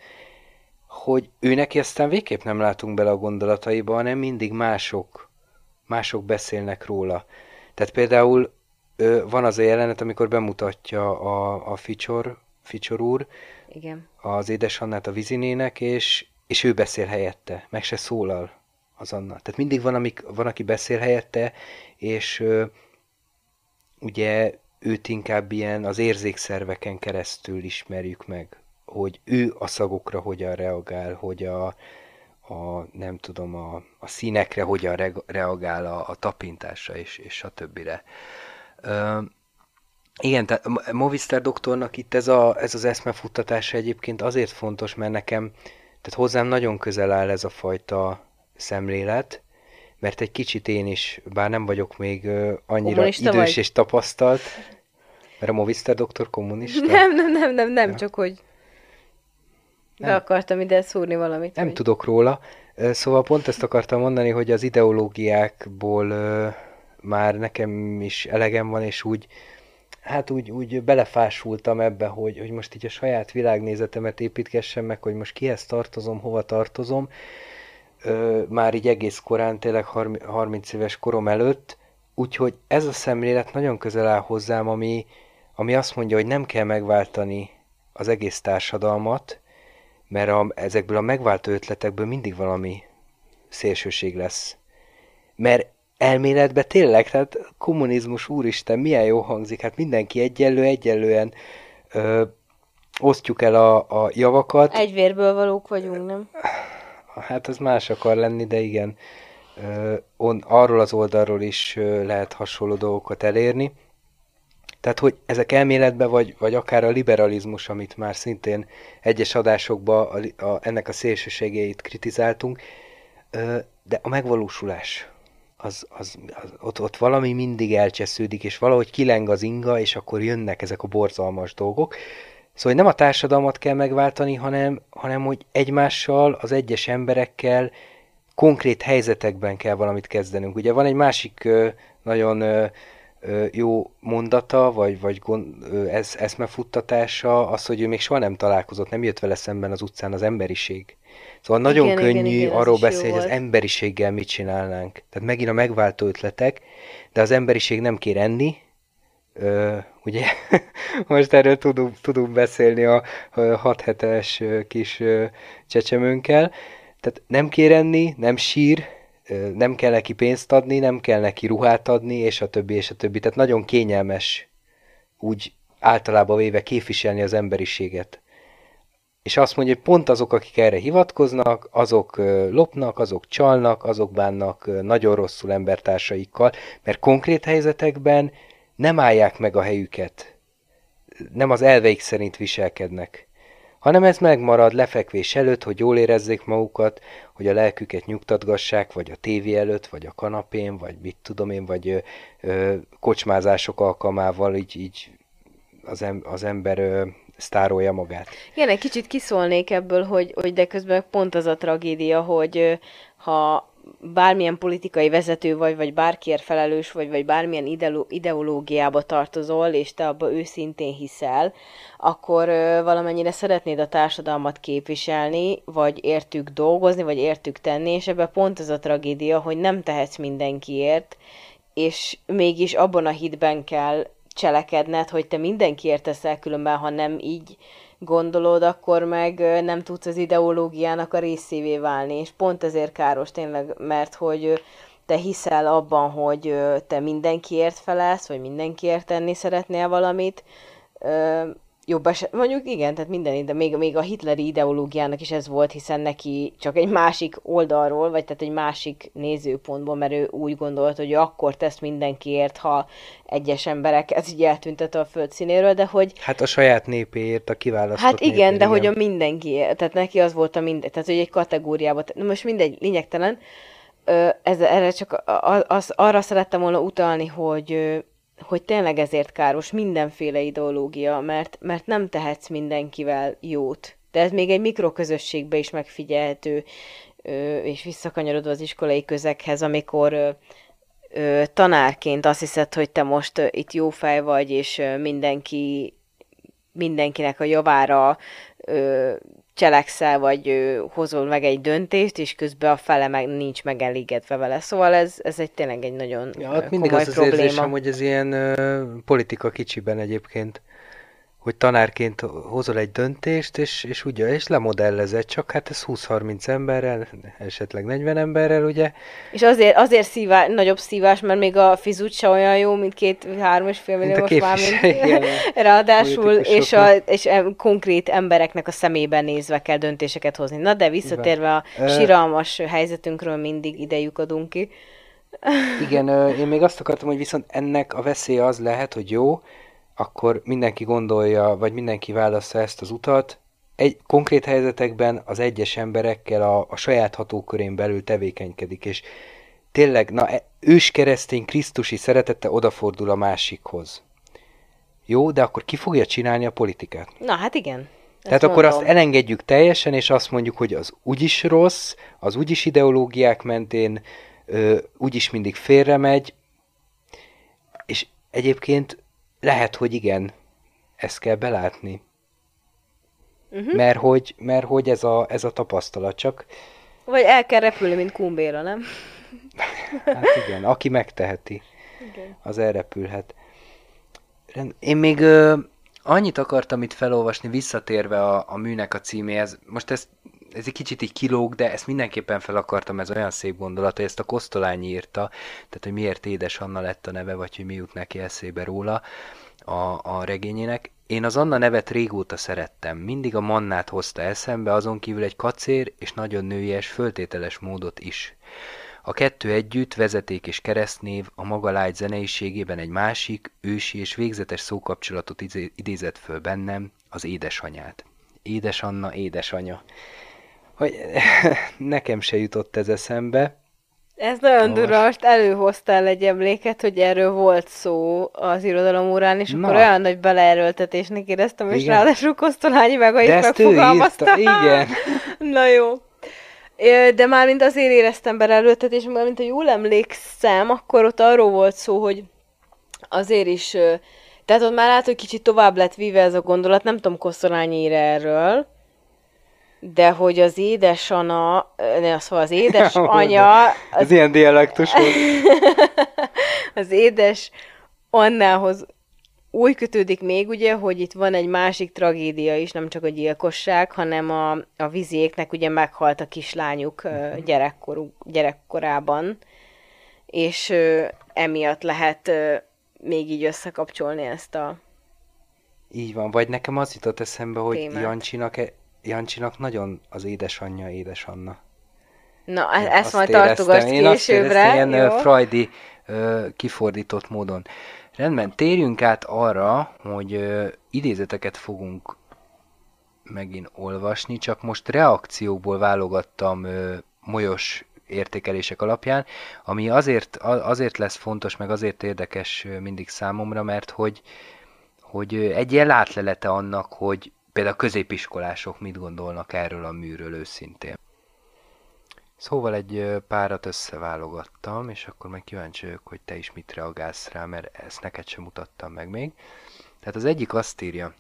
hogy ő neki aztán végképp nem látunk bele a gondolataiba, hanem mindig mások, mások beszélnek róla. Tehát például van az a jelenet, amikor bemutatja a, a Ficsor, Ficsor úr, Igen. az édesannát a vizinének, és, és ő beszél helyette, meg se szólal az Anna. Tehát mindig van, amik, van aki beszél helyette, és ö, ugye őt inkább ilyen az érzékszerveken keresztül ismerjük meg, hogy ő a szagokra hogyan reagál, hogy a, a nem tudom, a, a színekre hogyan re- reagál a, a tapintásra, és, és a többire. Ö, igen, tehát a Movistar doktornak itt ez, a, ez az eszmefuttatása egyébként azért fontos, mert nekem, tehát hozzám nagyon közel áll ez a fajta szemlélet, mert egy kicsit én is, bár nem vagyok még annyira Kommunista idős vagy? és tapasztalt, mert a Movistar doktor kommunista? Nem, nem, nem, nem, nem, Ja. csak hogy be Nem. akartam ide szúrni valamit. Nem hogy... tudok róla. Szóval pont ezt akartam mondani, hogy az ideológiákból már nekem is elegem van, és úgy, hát úgy, úgy belefásultam ebbe, hogy, hogy most így a saját világnézetemet építkessem meg, hogy most kihez tartozom, hova tartozom. Ö, már így egész korán, tényleg 30 30 éves korom előtt, úgyhogy ez a szemlélet nagyon közel áll hozzám, ami, ami azt mondja, hogy nem kell megváltani az egész társadalmat, mert a, ezekből a megváltó ötletekből mindig valami szélsőség lesz. Mert elméletben tényleg, tehát kommunizmus, úristen, milyen jó hangzik, hát mindenki egyenlő, egyenlően ö, osztjuk el a, a javakat. Egy vérből valók vagyunk, nem? Hát az más akar lenni, de igen, ö, on, arról az oldalról is ö, lehet hasonló dolgokat elérni. Tehát, hogy ezek elméletben, vagy, vagy akár a liberalizmus, amit már szintén egyes adásokban a, a, ennek a szélsőségeit kritizáltunk, de a megvalósulás, az, az, az, ott, ott valami mindig elcsesződik, és valahogy kileng az inga, és akkor jönnek ezek a borzalmas dolgok. Szóval nem a társadalmat kell megváltani, hanem, hanem hogy egymással, az egyes emberekkel konkrét helyzetekben kell valamit kezdenünk. Ugye van egy másik nagyon jó mondata, vagy, vagy gond, ez, eszmefuttatása, az, hogy ő még soha nem találkozott, nem jött vele szemben az utcán az emberiség. Szóval nagyon Igen, igen, könnyű igen, ez arról beszélni, hogy az emberiséggel mit csinálnánk. Tehát megint a megváltó ötletek, de az emberiség nem kér enni, Ö, ugye, most erről tudunk, tudunk beszélni a 6 hetes kis csecsemőnkkel. Tehát nem kér enni, nem sír, nem kell neki pénzt adni, nem kell neki ruhát adni, és a többi, és a többi. Tehát nagyon kényelmes úgy általában véve képviselni az emberiséget. És azt mondja, hogy pont azok, akik erre hivatkoznak, azok lopnak, azok csalnak, azok bánnak nagyon rosszul embertársaikkal, mert konkrét helyzetekben nem állják meg a helyüket. Nem az elveik szerint viselkednek. Hanem ez megmarad lefekvés előtt, hogy jól érezzék magukat, hogy a lelküket nyugtatgassák, vagy a tévé előtt, vagy a kanapén, vagy mit tudom én, vagy ö, ö, kocsmázások alkalmával így, így az, em, az ember ö, sztárolja magát. Igen, egy kicsit kiszólnék ebből, hogy, hogy de közben pont az a tragédia, hogy ha bármilyen politikai vezető vagy, vagy bárkiért felelős vagy, vagy bármilyen ideológiába tartozol, és te abba őszintén hiszel, akkor valamennyire szeretnéd a társadalmat képviselni, vagy értük dolgozni, vagy értük tenni, és ebben pont az a tragédia, hogy nem tehetsz mindenkiért, és mégis abban a hitben kell cselekedned, hogy te mindenkiért teszel, különben ha nem így gondolod, akkor meg nem tudsz az ideológiának a részévé válni, és pont ezért káros tényleg, mert hogy te hiszel abban, hogy te mindenkiért felelsz, vagy mindenkiért tenni szeretnél valamit, jobb eset, mondjuk igen, tehát minden ide, még, még a hitleri ideológiának is ez volt, hiszen neki csak egy másik oldalról, vagy tehát egy másik nézőpontból, mert ő úgy gondolt, hogy ő akkor tesz mindenkiért, ha egyes emberek ez így eltüntet a föld színéről, de hogy... Hát a saját népéért, a kiválasztott Hát igen, népéért, de hogy a mindenkiért, tehát neki az volt a minden, tehát hogy egy kategóriába, na most mindegy, lényegtelen, ez, erre csak az, az, arra szerettem volna utalni, hogy hogy tényleg ezért káros mindenféle ideológia, mert, mert nem tehetsz mindenkivel jót. De ez még egy mikroközösségbe is megfigyelhető, és visszakanyarodva az iskolai közekhez, amikor tanárként azt hiszed, hogy te most itt jó fej vagy, és mindenki, mindenkinek a javára cselekszel, vagy ö, hozol meg egy döntést, és közben a fele meg nincs megelégedve vele. Szóval ez, ez egy tényleg egy nagyon ja, hát mindig az az probléma. érzésem, hogy ez ilyen ö, politika kicsiben egyébként hogy tanárként hozol egy döntést, és, és ugye, és lemodellezed, csak hát ez 20-30 emberrel, esetleg 40 emberrel, ugye. És azért, azért szívá, nagyobb szívás, mert még a fizut se olyan jó, mint két, három és fél millió most már, mint ráadásul, és, a, és konkrét embereknek a szemében nézve kell döntéseket hozni. Na de visszatérve a siralmas helyzetünkről mindig idejük adunk ki. Igen, én még azt akartam, hogy viszont ennek a veszélye az lehet, hogy jó, akkor mindenki gondolja, vagy mindenki válassza ezt az utat, egy konkrét helyzetekben az egyes emberekkel a, a saját hatókörén belül tevékenykedik, és tényleg, na, e, ős keresztény Krisztusi szeretete odafordul a másikhoz. Jó, de akkor ki fogja csinálni a politikát? Na, hát igen. Tehát mondom. akkor azt elengedjük teljesen, és azt mondjuk, hogy az úgyis rossz, az úgyis ideológiák mentén, ö, úgyis mindig félre megy, és egyébként lehet, hogy igen, ezt kell belátni. Uh-huh. Mert, hogy, mert hogy ez a, ez a tapasztalat csak... Vagy el kell repülni, mint kumbéra, nem? hát igen, aki megteheti, igen. az elrepülhet. Én még ö, annyit akartam itt felolvasni, visszatérve a, a műnek a címéhez. Most ez, ez egy kicsit így kilóg, de ezt mindenképpen fel akartam, ez olyan szép gondolat, hogy ezt a Kosztolányi írta, tehát hogy miért Édes Anna lett a neve, vagy hogy mi jut neki eszébe róla a, a regényének. Én az Anna nevet régóta szerettem, mindig a Mannát hozta eszembe, azon kívül egy kacér és nagyon nőies, föltételes módot is. A kettő együtt, vezeték és keresztnév, a maga lágy zeneiségében egy másik, ősi és végzetes szókapcsolatot idézett föl bennem, az édesanyát. Édes Anna, édesanya. Hogy nekem se jutott ez eszembe, ez nagyon durva, most előhoztál egy emléket, hogy erről volt szó az irodalom órán, és Na. akkor olyan nagy beleerőltetésnek éreztem, és Igen. ráadásul Kosztolányi meg, hogy megfogalmazta. Igen. Na jó. De már mint azért éreztem beleerőltetés, mert mint ha jól emlékszem, akkor ott arról volt szó, hogy azért is, tehát ott már látod, hogy kicsit tovább lett víve ez a gondolat, nem tudom Kosztolányi erről, de hogy az édesana, ne, szóval az édesanya... Az, ilyen dialektus volt. az édes Annához úgy kötődik még, ugye, hogy itt van egy másik tragédia is, nem csak a gyilkosság, hanem a, a viziéknek ugye meghalt a kislányuk uh, gyerekkorú, gyerekkorában, és uh, emiatt lehet uh, még így összekapcsolni ezt a Így van, vagy nekem az jutott eszembe, hogy témát. Jancsinak e- Jancsinak nagyon az édesanyja édesanna. Na, Én ezt majd tartogass későbbre. Én ilyen freudi kifordított módon. Rendben, térjünk át arra, hogy idézeteket fogunk megint olvasni, csak most reakciókból válogattam molyos értékelések alapján, ami azért, azért lesz fontos, meg azért érdekes mindig számomra, mert hogy, hogy egy ilyen látlelete annak, hogy például a középiskolások mit gondolnak erről a műről őszintén. Szóval egy párat összeválogattam, és akkor meg kíváncsi vagyok, hogy te is mit reagálsz rá, mert ezt neked sem mutattam meg még. Tehát az egyik azt írja,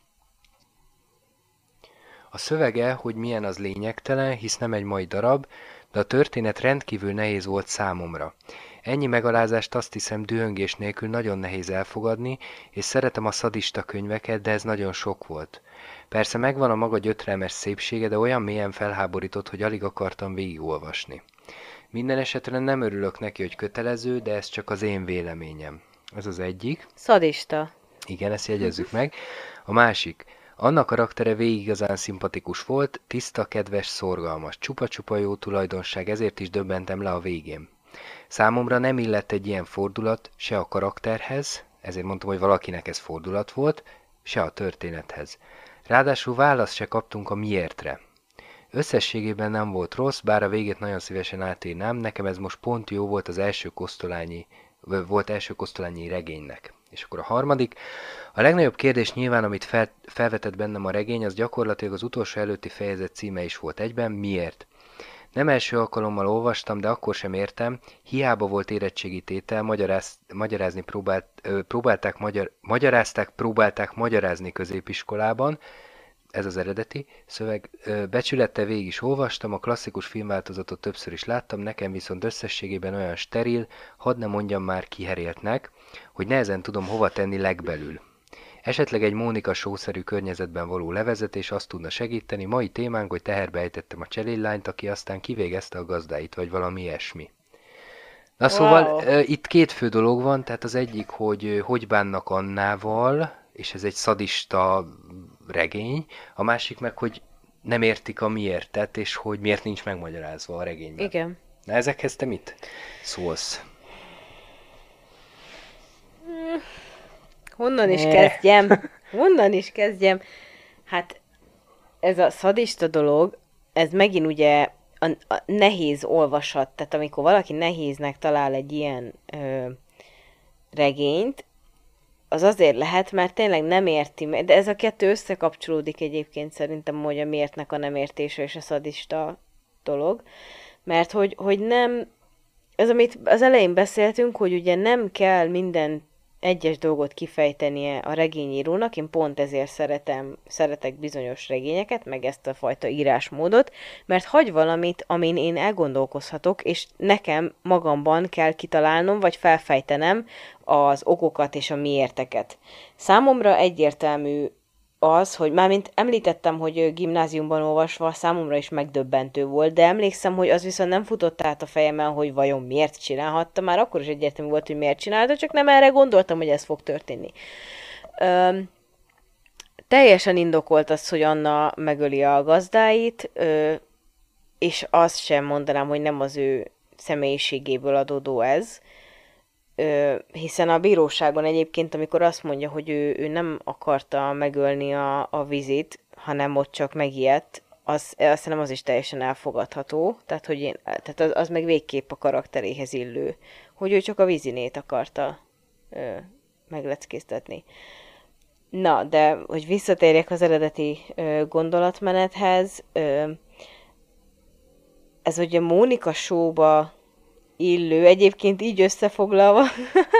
a szövege, hogy milyen az lényegtelen, hisz nem egy mai darab, de a történet rendkívül nehéz volt számomra. Ennyi megalázást azt hiszem dühöngés nélkül nagyon nehéz elfogadni, és szeretem a szadista könyveket, de ez nagyon sok volt. Persze megvan a maga gyötrelmes szépsége, de olyan mélyen felháborított, hogy alig akartam végigolvasni. Minden esetre nem örülök neki, hogy kötelező, de ez csak az én véleményem. Ez az egyik. Szadista. Igen, ezt jegyezzük meg. A másik. Anna karaktere végig igazán szimpatikus volt, tiszta, kedves, szorgalmas, csupa-csupa jó tulajdonság, ezért is döbbentem le a végén. Számomra nem illett egy ilyen fordulat se a karakterhez, ezért mondtam, hogy valakinek ez fordulat volt, se a történethez. Ráadásul választ se kaptunk a miértre. Összességében nem volt rossz, bár a végét nagyon szívesen átírnám, nekem ez most pont jó volt az első kosztolányi, volt első kosztolányi regénynek. És akkor a harmadik. A legnagyobb kérdés nyilván, amit fel, felvetett bennem a regény, az gyakorlatilag az utolsó előtti fejezet címe is volt egyben. Miért? Nem első alkalommal olvastam, de akkor sem értem, hiába volt érettségi tétel, magyaráz, magyarázni próbált, ö, próbálták, magyar, magyarázták, próbálták magyarázni középiskolában, ez az eredeti szöveg. Becsülettel végig is olvastam, a klasszikus filmváltozatot többször is láttam, nekem viszont összességében olyan steril, hadd ne mondjam már kiheréltnek, hogy nehezen tudom hova tenni legbelül. Esetleg egy Mónika sószerű környezetben való levezetés azt tudna segíteni, mai témánk, hogy teherbe ejtettem a cselillányt, aki aztán kivégezte a gazdáit, vagy valami ilyesmi. Na szóval wow. itt két fő dolog van, tehát az egyik, hogy hogy bánnak Annával, és ez egy szadista regény, a másik meg, hogy nem értik a miértet, és hogy miért nincs megmagyarázva a regényben. Igen. Na ezekhez te mit szólsz? Honnan is kezdjem? Honnan is kezdjem? Hát ez a szadista dolog, ez megint ugye a, a nehéz olvasat, tehát amikor valaki nehéznek talál egy ilyen ö, regényt, az azért lehet, mert tényleg nem érti, de ez a kettő összekapcsolódik egyébként szerintem, hogy a miértnek a nem értése és a szadista dolog, mert hogy, hogy nem, ez amit az elején beszéltünk, hogy ugye nem kell minden egyes dolgot kifejtenie a regényírónak, én pont ezért szeretem, szeretek bizonyos regényeket, meg ezt a fajta írásmódot, mert hagy valamit, amin én elgondolkozhatok, és nekem magamban kell kitalálnom, vagy felfejtenem az okokat és a miérteket. Számomra egyértelmű az, hogy mármint említettem, hogy gimnáziumban olvasva számomra is megdöbbentő volt, de emlékszem, hogy az viszont nem futott át a fejemen, hogy vajon miért csinálhatta, már akkor is egyértelmű volt, hogy miért csinálta, csak nem erre gondoltam, hogy ez fog történni. Öm, teljesen indokolt az, hogy Anna megöli a gazdáit, ö, és azt sem mondanám, hogy nem az ő személyiségéből adódó ez, hiszen a bíróságon egyébként, amikor azt mondja, hogy ő, ő nem akarta megölni a, a vizit, hanem ott csak megijedt, az, azt nem az is teljesen elfogadható, tehát, hogy én, tehát az, az meg végképp a karakteréhez illő, hogy ő csak a vízinét akarta ö, megleckéztetni. Na, de hogy visszatérjek az eredeti ö, gondolatmenethez, ö, ez ugye Mónika showba illő. Egyébként így összefoglalva,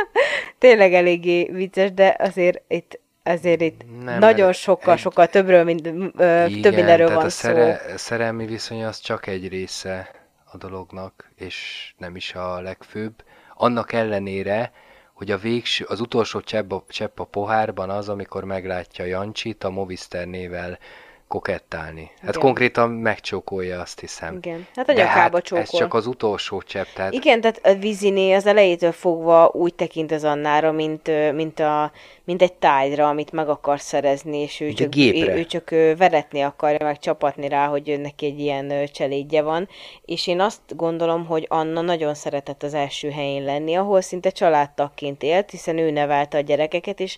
tényleg eléggé vicces, de azért itt azért itt nem, nagyon sokkal, egy... sokkal többről, mint ö, igen, több mindenről van a szere, szó. szerelmi viszony az csak egy része a dolognak, és nem is a legfőbb. Annak ellenére, hogy a végső, az utolsó csepp a, csepp a pohárban az, amikor meglátja Jancsit a Movister nével kokettálni. Hát Igen. konkrétan megcsókolja, azt hiszem. Igen, hát a nyakába hát csókol. ez csak az utolsó csepp. Tehát... Igen, tehát a víziné az elejétől fogva úgy tekint az Annára, mint, mint, a, mint egy tájra, amit meg akar szerezni, és ő csak, ő, ő csak veretni akarja, meg csapatni rá, hogy neki egy ilyen cselédje van. És én azt gondolom, hogy Anna nagyon szeretett az első helyén lenni, ahol szinte családtagként élt, hiszen ő nevelte a gyerekeket, és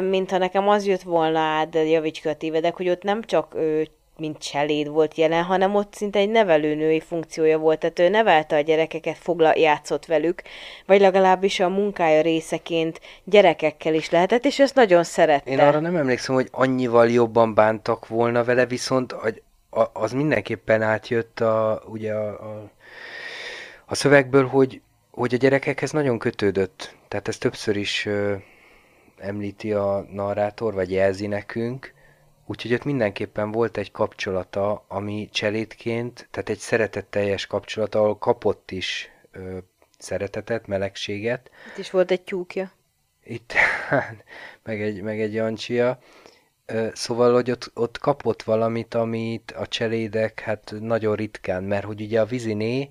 mintha nekem az jött volna át, de javíts a tévedek, hogy ott nem csak ő mint cseléd volt jelen, hanem ott szinte egy nevelőnői funkciója volt, tehát ő nevelte a gyerekeket, fogla, játszott velük, vagy legalábbis a munkája részeként gyerekekkel is lehetett, és ezt nagyon szerette. Én arra nem emlékszem, hogy annyival jobban bántak volna vele, viszont az mindenképpen átjött a, ugye a, a, a szövegből, hogy, hogy a gyerekekhez nagyon kötődött. Tehát ez többször is említi a narrátor, vagy jelzi nekünk, úgyhogy ott mindenképpen volt egy kapcsolata, ami cselédként, tehát egy szeretetteljes kapcsolat, ahol kapott is ö, szeretetet, melegséget. Itt is volt egy tyúkja. Itt, meg egy, meg egy Jancsia. Szóval, hogy ott, ott kapott valamit, amit a cselédek hát nagyon ritkán, mert hogy ugye a viziné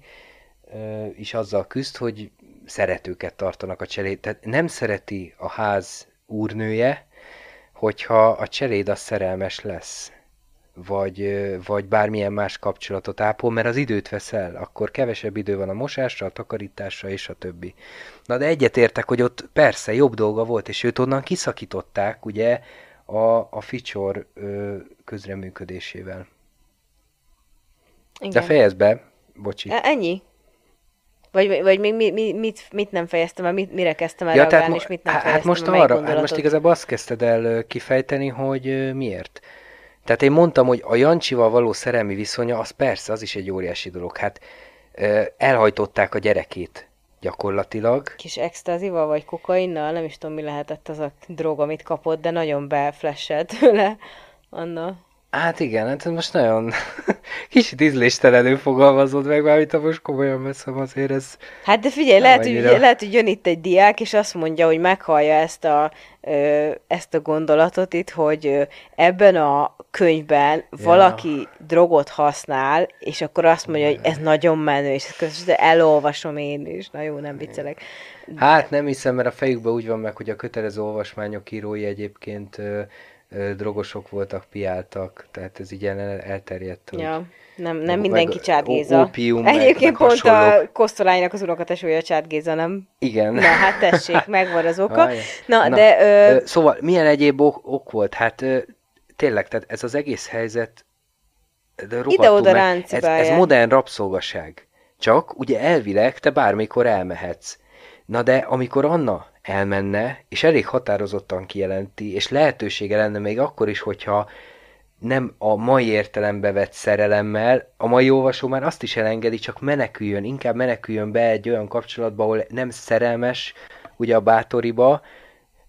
is azzal küzd, hogy szeretőket tartanak a cseléd. Tehát nem szereti a ház úrnője, hogyha a cseléd az szerelmes lesz, vagy, vagy bármilyen más kapcsolatot ápol, mert az időt vesz el, akkor kevesebb idő van a mosásra, a takarításra és a többi. Na de egyetértek, hogy ott persze jobb dolga volt, és őt onnan kiszakították, ugye, a, a Ficsor közreműködésével. Igen. De fejezd be, bocsi. E- ennyi? Vagy, vagy még mi, mi, mit, mit nem fejeztem el, mit, mire kezdtem el ja, reagálni, és mit nem hát fejeztem most arra, hát most igazából azt kezdted el kifejteni, hogy miért. Tehát én mondtam, hogy a Jancsival való szerelmi viszonya, az persze, az is egy óriási dolog. Hát elhajtották a gyerekét gyakorlatilag. Kis extázival vagy kokainnal, nem is tudom mi lehetett az a drog, amit kapott, de nagyon beflesselt tőle Anna. Hát igen, hát most nagyon kicsit ízléstelenül fogalmazod meg, mert ha most komolyan veszem, azért ez... Hát de figyelj, lehet, hogy, lehet, hogy jön itt egy diák, és azt mondja, hogy meghallja ezt a, ezt a gondolatot itt, hogy ebben a könyvben ja. valaki drogot használ, és akkor azt mondja, hogy ez nagyon menő, és ezt elolvasom én is. Na jó, nem viccelek. Hát nem hiszem, mert a fejükben úgy van meg, hogy a kötelező olvasmányok írói egyébként drogosok voltak, piáltak, tehát ez így el, elterjedt. Ja, nem, nem mindenki Csátgéza. Ópium, Egyébként pont hasonlók. a Kosztolánynak az unokatesője Csátgéza, nem? Igen. Na hát tessék, megvan az oka. Na, Na, de... Ö... Szóval milyen egyéb ok, ok volt? Hát ö, tényleg, tehát ez az egész helyzet ide-oda ez, ez modern rabszolgaság. Csak ugye elvileg te bármikor elmehetsz. Na de amikor Anna elmenne, és elég határozottan kijelenti, és lehetősége lenne még akkor is, hogyha nem a mai értelembe vett szerelemmel, a mai olvasó már azt is elengedi, csak meneküljön, inkább meneküljön be egy olyan kapcsolatba, ahol nem szerelmes, ugye a bátoriba,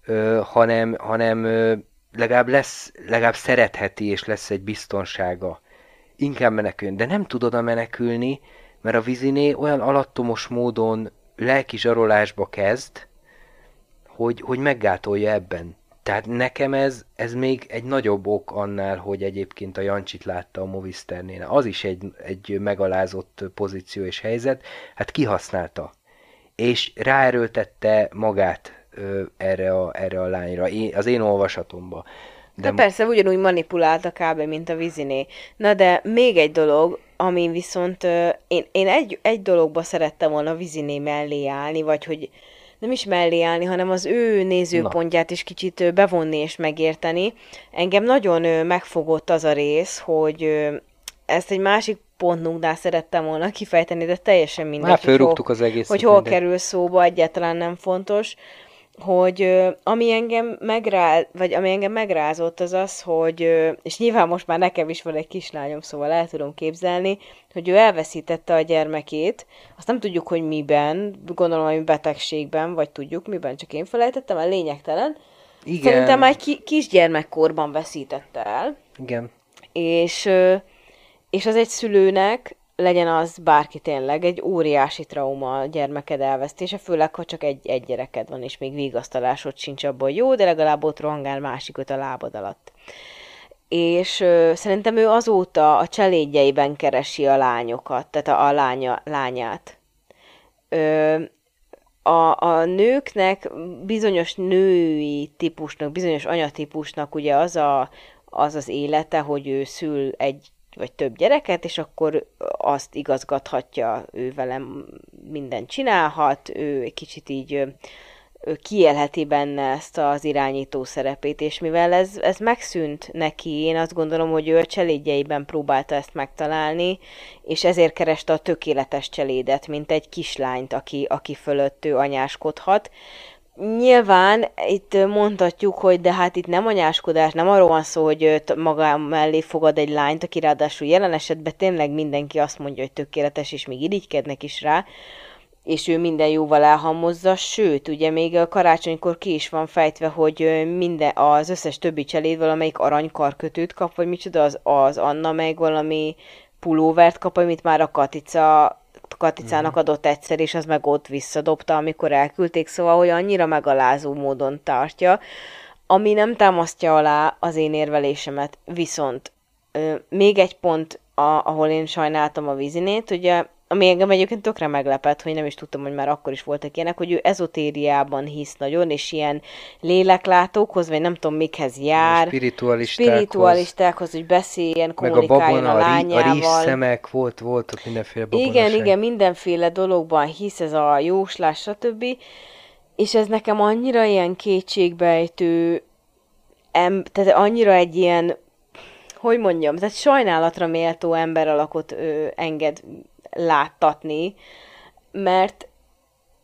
ö, hanem, hanem ö, legalább lesz, legalább szeretheti, és lesz egy biztonsága. Inkább meneküljön, de nem tudod a menekülni, mert a viziné olyan alattomos módon lelki zsarolásba kezd, hogy, hogy meggátolja ebben. Tehát nekem ez, ez még egy nagyobb ok annál, hogy egyébként a Jancsit látta a Movisternél. Az is egy, egy megalázott pozíció és helyzet, hát kihasználta. És ráerőltette magát ö, erre, a, erre a lányra, én, az én olvasatomba. De Na persze, ugyanúgy manipulálta kb. mint a viziné. Na de még egy dolog, ami viszont ö, én, én egy, egy dologba szerettem volna a viziné mellé állni, vagy hogy nem is mellé állni, hanem az ő nézőpontját is kicsit bevonni és megérteni. Engem nagyon megfogott az a rész, hogy ezt egy másik pontnunknál szerettem volna kifejteni, de teljesen mindegy. Már fölrúgtuk az egészet. Hogy hol mindegy. kerül szóba, egyáltalán nem fontos hogy ami engem megrá, vagy ami engem megrázott, az az, hogy, és nyilván most már nekem is van egy kislányom, szóval el tudom képzelni, hogy ő elveszítette a gyermekét, azt nem tudjuk, hogy miben, gondolom, hogy betegségben, vagy tudjuk miben, csak én felejtettem, el lényegtelen. Igen. Szerintem már ki, kisgyermekkorban veszítette el. Igen. És, és az egy szülőnek legyen az bárki tényleg egy óriási trauma a gyermeked elvesztése, főleg, ha csak egy, egy gyereked van, és még vigasztalásod sincs abból jó, de legalább ott rohangál másikat a lábad alatt. És ö, szerintem ő azóta a cselédjeiben keresi a lányokat, tehát a, a lánya, lányát. Ö, a, a nőknek, bizonyos női típusnak, bizonyos anyatípusnak ugye az a, az az élete, hogy ő szül egy vagy több gyereket, és akkor azt igazgathatja ő velem, mindent csinálhat, ő egy kicsit így kiélheti benne ezt az irányító szerepét, és mivel ez, ez megszűnt neki, én azt gondolom, hogy ő a cselédjeiben próbálta ezt megtalálni, és ezért kereste a tökéletes cselédet, mint egy kislányt, aki, aki fölött ő anyáskodhat, Nyilván itt mondhatjuk, hogy de hát itt nem anyáskodás, nem arról van szó, hogy maga mellé fogad egy lányt, aki ráadásul jelen esetben tényleg mindenki azt mondja, hogy tökéletes, és még irigykednek is rá, és ő minden jóval elhamozza, sőt, ugye még a karácsonykor ki is van fejtve, hogy minden, az összes többi cseléd valamelyik aranykarkötőt kap, vagy micsoda, az, az Anna meg valami pulóvert kap, amit már a Katica Katicának mhm. adott egyszer, és az meg ott visszadobta, amikor elküldték, szóval, hogy annyira megalázó módon tartja, ami nem támasztja alá az én érvelésemet, viszont ö, még egy pont, a, ahol én sajnáltam a vízinét, ugye ami engem egyébként tökre meglepett, hogy nem is tudtam, hogy már akkor is voltak ilyenek, hogy ő ezotériában hisz nagyon, és ilyen léleklátókhoz, vagy nem tudom mikhez jár. Spiritualistákhoz. Spiritualistákhoz, hogy beszéljen, Meg a kommunikáljon babona, a, rí, a lányával. rizszemek, volt, volt ott mindenféle babonaság. Igen, igen, mindenféle dologban hisz ez a jóslás, stb. És ez nekem annyira ilyen kétségbejtő, em, tehát annyira egy ilyen, hogy mondjam, tehát sajnálatra méltó ember alakot ö, enged láttatni, mert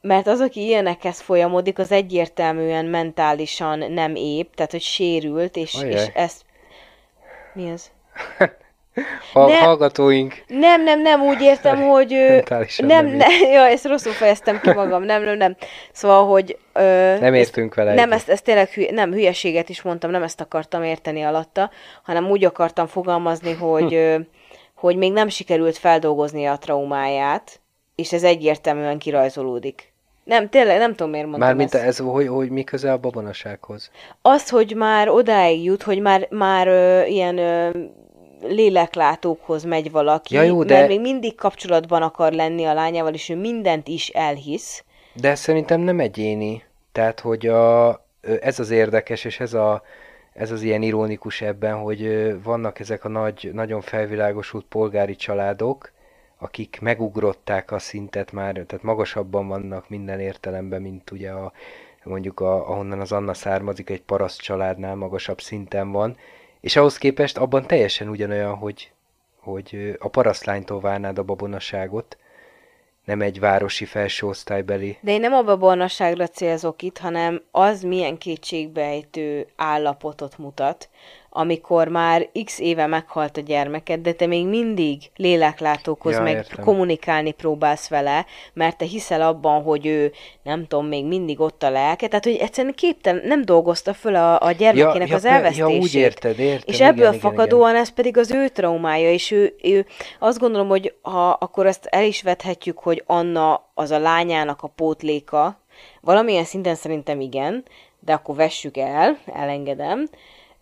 mert az, aki ilyenekhez folyamodik, az egyértelműen mentálisan nem épp, tehát hogy sérült, és, Ajaj. és ezt... Mi ez? Ha, Ne- hallgatóink, Nem, nem, nem, úgy értem, hogy... Mentálisan nem, nem ne, ja, ezt rosszul fejeztem ki magam, nem, nem, nem. Szóval, hogy... Ö, nem ezt- értünk vele Nem, ezt, ezt tényleg hülye, nem, hülyeséget is mondtam, nem ezt akartam érteni alatta, hanem úgy akartam fogalmazni, hogy, ö, hogy még nem sikerült feldolgoznia a traumáját, és ez egyértelműen kirajzolódik. Nem, tényleg, nem tudom, miért mondtam Mármint ezt. ez, hogy, hogy mi köze a babonasághoz. Az, hogy már odáig jut, hogy már, már ö, ilyen ö, léleklátókhoz megy valaki, Ja, jó, de- mert még mindig kapcsolatban akar lenni a lányával, és ő mindent is elhisz. De szerintem nem egyéni. Tehát, hogy a, ez az érdekes, és ez, a, ez az ilyen ironikus ebben, hogy vannak ezek a nagy, nagyon felvilágosult polgári családok, akik megugrották a szintet már, tehát magasabban vannak minden értelemben, mint ugye a, mondjuk a, ahonnan az Anna származik, egy paraszt családnál magasabb szinten van, és ahhoz képest abban teljesen ugyanolyan, hogy, hogy a parasztlánytól várnád a babonaságot, nem egy városi felsőosztálybeli. De én nem a babonasságra célzok itt, hanem az milyen kétségbejtő állapotot mutat, amikor már x éve meghalt a gyermeked, de te még mindig léleklátókhoz, Ja, meg értem. kommunikálni próbálsz vele, mert te hiszel abban, hogy ő, nem tudom, még mindig ott a lelke, tehát hogy egyszerűen képtelen, nem dolgozta föl a, a gyermekének ja, az pe- elvesztését. Ja, úgy érted, értem. És igen, ebből igen, fakadóan ez pedig az ő traumája, és ő, ő azt gondolom, hogy ha akkor ezt el is vethetjük, hogy Anna az a lányának a pótléka, valamilyen szinten szerintem igen, de akkor vessük el, elengedem,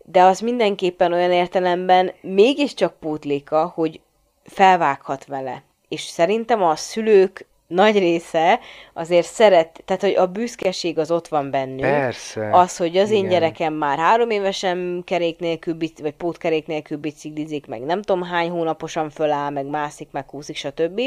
de az mindenképpen olyan értelemben mégiscsak pótléka, hogy felvághat vele. És szerintem a szülők nagy része azért szeret, tehát hogy a büszkeség az ott van bennünk. Persze. Az, hogy az én igen. gyerekem már három évesen kerék nélkül, vagy pótkerék nélkül biciklizik, meg nem tudom hány hónaposan föláll, meg mászik, meg húzik, stb.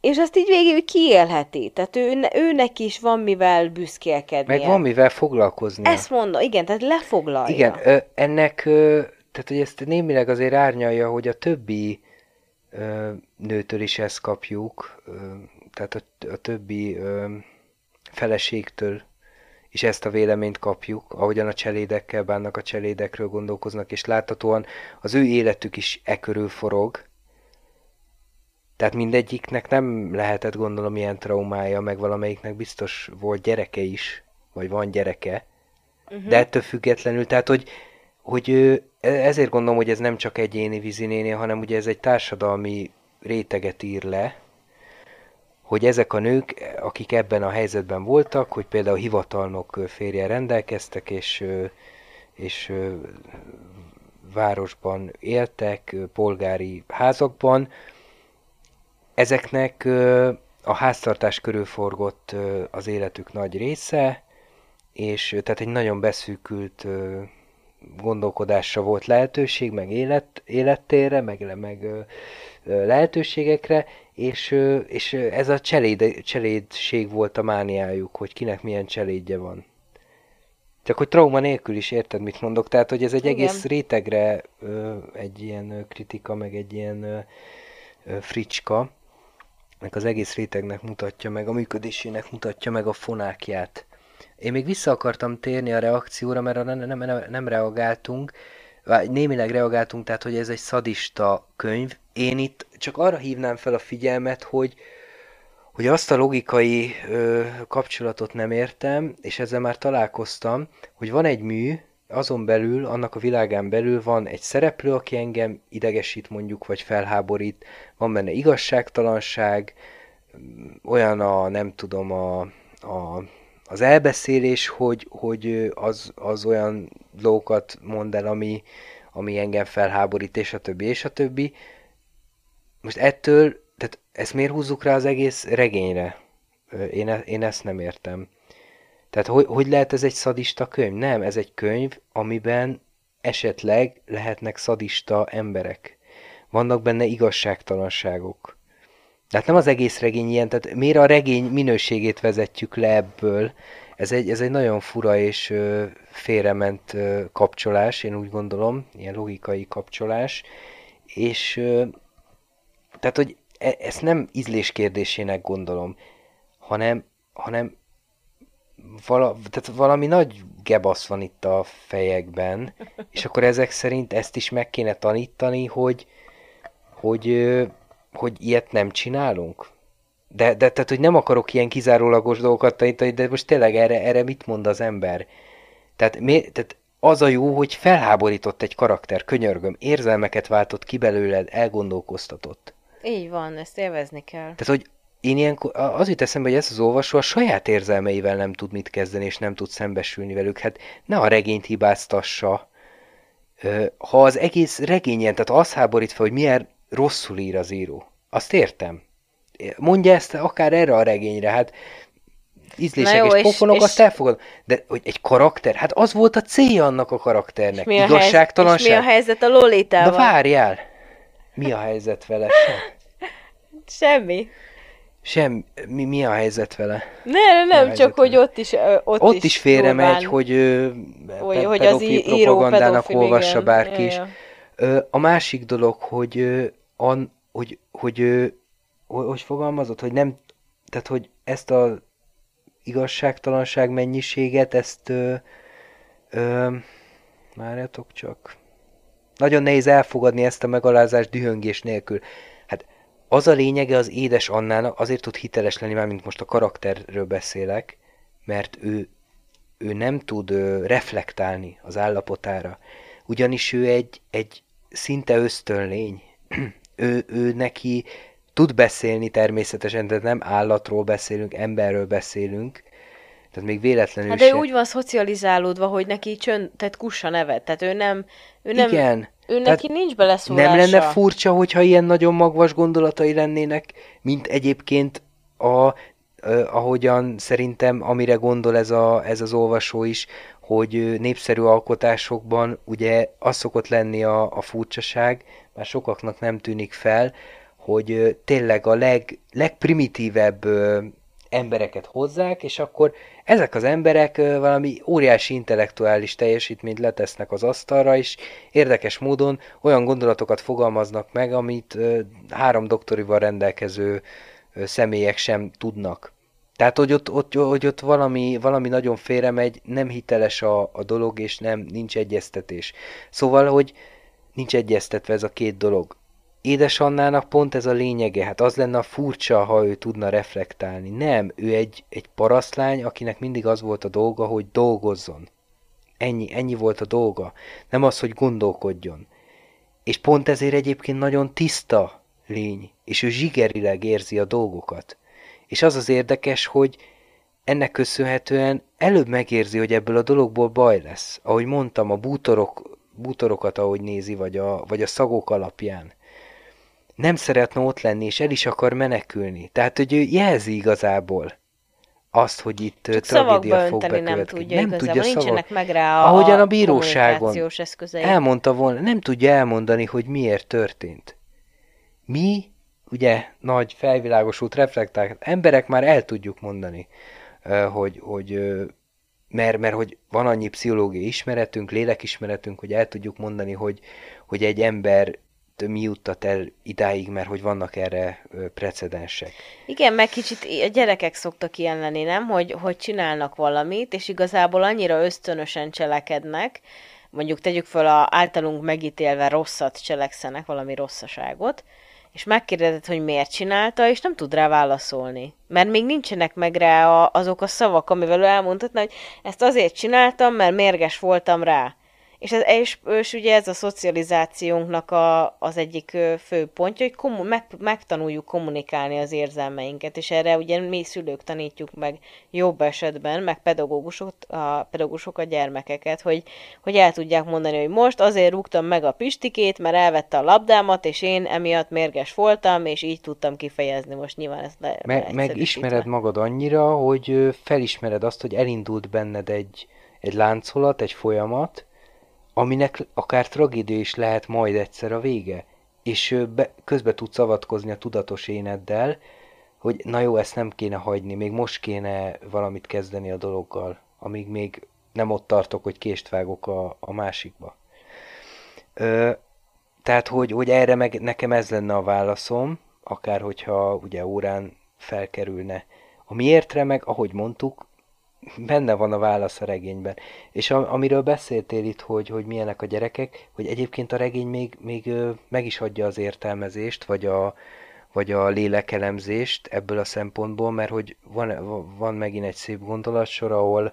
És ezt így végül kiélheti. Tehát ő, ő neki is van mivel büszkélkednie. Meg van mivel foglalkozni. Ezt mondom, igen, tehát lefoglalja. Igen, ö, ennek, ö, tehát hogy ezt némileg azért árnyalja, hogy a többi ö, nőtől is ezt kapjuk, ö, tehát a, a többi ö, feleségtől is ezt a véleményt kapjuk, ahogyan a cselédekkel bánnak, a cselédekről gondolkoznak, és láthatóan az ő életük is e körül forog. Tehát mindegyiknek nem lehetett gondolom ilyen traumája, meg valamelyiknek biztos volt gyereke is, vagy van gyereke. De ettől függetlenül, tehát hogy, hogy e- ezért gondolom, hogy ez nem csak egyéni vizinénél, hanem ugye ez egy társadalmi réteget ír le, hogy ezek a nők, akik ebben a helyzetben voltak, hogy például hivatalnok ö, férjen rendelkeztek, és, és városban éltek, polgári házakban, ezeknek a háztartás körül forgott az életük nagy része, és tehát egy nagyon beszűkült gondolkodásra volt lehetőség, meg élet, élettérre, meg, meg lehetőségekre, és, és ez a cseléd, cselédség volt a mániájuk, hogy kinek milyen cselédje van. Csak hogy trauma nélkül is érted, mit mondok, tehát hogy ez egy Igen. egész rétegre egy ilyen kritika, meg egy ilyen fricska, meg az egész rétegnek mutatja meg, a működésének mutatja meg a fonákját. Én még vissza akartam térni a reakcióra, mert arra nem, nem, nem reagáltunk, némileg reagáltunk, tehát hogy ez egy szadista könyv. Én itt csak arra hívnám fel a figyelmet, hogy, hogy azt a logikai ö, kapcsolatot nem értem, és ezzel már találkoztam, hogy van egy mű, azon belül, annak a világán belül van egy szereplő, aki engem idegesít mondjuk, vagy felháborít, van benne igazságtalanság, olyan a, nem tudom, a, a, az elbeszélés, hogy, hogy az, az olyan dolgokat mond el, ami, ami engem felháborít, és a többi, és a többi. Most ettől tehát ezt miért húzzuk rá az egész regényre? Én, e, én ezt nem értem. Tehát hogy, hogy lehet ez egy szadista könyv? Nem, ez egy könyv, amiben esetleg lehetnek szadista emberek. Vannak benne igazságtalanságok. Tehát nem az egész regény ilyen, tehát miért a regény minőségét vezetjük le ebből? Ez egy, ez egy nagyon fura és ö, félrement ö, kapcsolás, én úgy gondolom, ilyen logikai kapcsolás, és ö, tehát, hogy e, ezt nem ízlés kérdésének gondolom, hanem, hanem vala, tehát valami nagy gebasz van itt a fejekben, és akkor ezek szerint ezt is meg kéne tanítani, hogy, hogy, hogy ilyet nem csinálunk. De, de tehát, hogy nem akarok ilyen kizárólagos dolgokat tanítani, de most tényleg erre, erre mit mond az ember? Tehát, mi, tehát az a jó, hogy felháborított egy karakter, könyörgöm, érzelmeket váltott ki belőled, elgondolkoztatott. Így van, ezt élvezni kell. Tehát, hogy én ilyenkor, az jut eszembe, hogy ez az olvasó a saját érzelmeivel nem tud mit kezdeni, és nem tud szembesülni velük. Hát ne a regényt hibáztassa. Ha az egész regényen, tehát az háborít fel, hogy milyen rosszul ír az író, azt értem. Mondja ezt akár erre a regényre, hát ízlések jó, és pofonok, és, azt elfogad. De hogy egy karakter, hát az volt a célja annak a karakternek. Mi a Igazságtalanság. Helyzet, és mi a helyzet a Lolitával? Na várjál! Mi a helyzet vele? Semmi. Sem, mi, mi a helyzet vele? Ne, nem, csak helyzet hogy ott is Ott, ott is, is félre megy, hogy, hogy, hogy az író propagandának olvassa igen. bárki is. Ja, ja. A másik dolog, hogy, an, hogy, hogy, hogy, hogy fogalmazott, hogy nem, tehát hogy ezt a igazságtalanság mennyiséget, ezt ö, ö, várjatok csak. Nagyon nehéz elfogadni ezt a megalázást dühöngés nélkül az a lényege az édes Annának, azért tud hiteles lenni, már mint most a karakterről beszélek, mert ő, ő nem tud ö, reflektálni az állapotára. Ugyanis ő egy, egy szinte ösztönlény. ő, ő neki tud beszélni természetesen, de nem állatról beszélünk, emberről beszélünk, tehát még véletlenül hát de ő úgy van szocializálódva, hogy neki csönd, tehát kussa nevet, tehát ő nem... Ő nem Igen. Ő neki nincs beleszólása. Nem lenne furcsa, hogyha ilyen nagyon magvas gondolatai lennének, mint egyébként a, ahogyan szerintem, amire gondol ez, a, ez az olvasó is, hogy népszerű alkotásokban ugye az szokott lenni a, a furcsaság, már sokaknak nem tűnik fel, hogy tényleg a leg, legprimitívebb embereket hozzák, és akkor ezek az emberek valami óriási intellektuális teljesítményt letesznek az asztalra, és érdekes módon olyan gondolatokat fogalmaznak meg, amit három doktorival rendelkező személyek sem tudnak. Tehát, hogy ott, ott, hogy ott valami, valami nagyon félre megy, nem hiteles a, a dolog, és nem nincs egyeztetés. Szóval, hogy nincs egyeztetve ez a két dolog. Édesannának pont ez a lényege, hát az lenne a furcsa, ha ő tudna reflektálni. Nem, ő egy, egy parasztlány, akinek mindig az volt a dolga, hogy dolgozzon. Ennyi, ennyi volt a dolga. Nem az, hogy gondolkodjon. És pont ezért egyébként nagyon tiszta lény, és ő zsigerileg érzi a dolgokat. És az az érdekes, hogy ennek köszönhetően előbb megérzi, hogy ebből a dologból baj lesz. Ahogy mondtam, a bútorok, bútorokat, ahogy nézi, vagy a, vagy a szagok alapján nem szeretne ott lenni, és el is akar menekülni. Tehát, hogy ő jelzi igazából azt, hogy itt Csak tragédia fog bekövetkezni. Nem tudja, nem tudja nincsenek meg rá a Ahogyan a bíróságon elmondta volna, nem tudja elmondani, hogy miért történt. Mi, ugye, nagy felvilágosult reflektált emberek már el tudjuk mondani, hogy, hogy mert, mert hogy van annyi pszichológiai ismeretünk, lélekismeretünk, hogy el tudjuk mondani, hogy, hogy egy ember mi juttat el idáig, mert hogy vannak erre precedensek. Igen, meg kicsit a gyerekek szoktak ilyen lenni, nem? Hogy, hogy csinálnak valamit, és igazából annyira ösztönösen cselekednek, mondjuk tegyük föl a általunk megítélve rosszat cselekszenek, valami rosszaságot, és megkérdezed, hogy miért csinálta, és nem tud rá válaszolni. Mert még nincsenek meg rá azok a szavak, amivel elmondhatna, hogy ezt azért csináltam, mert mérges voltam rá. És, ez, és, és ugye ez a szocializációnknak a, az egyik fő pontja, hogy kommu, meg, megtanuljuk kommunikálni az érzelmeinket, és erre ugye mi szülők tanítjuk meg jobb esetben, meg pedagógusok a, pedagógusok a gyermekeket, hogy, hogy el tudják mondani, hogy most azért rúgtam meg a pistikét, mert elvette a labdámat, és én emiatt mérges voltam, és így tudtam kifejezni. Most nyilván ezt le, meg, meg ismered magad annyira, hogy felismered azt, hogy elindult benned egy, egy láncolat, egy folyamat, aminek akár tragédia is lehet majd egyszer a vége, és be, közbe tudsz avatkozni a tudatos éneddel, hogy na jó, ezt nem kéne hagyni, még most kéne valamit kezdeni a dologgal, amíg még nem ott tartok, hogy kést vágok a, a másikba. Ö, tehát, hogy, hogy erre meg nekem ez lenne a válaszom, akár hogyha ugye órán felkerülne. A miértre meg, ahogy mondtuk, benne van a válasz a regényben. És am, amiről beszéltél itt, hogy, hogy milyenek a gyerekek, hogy egyébként a regény még, még meg is adja az értelmezést, vagy a, vagy a lélekelemzést ebből a szempontból, mert hogy van, van megint egy szép gondolatsor, ahol,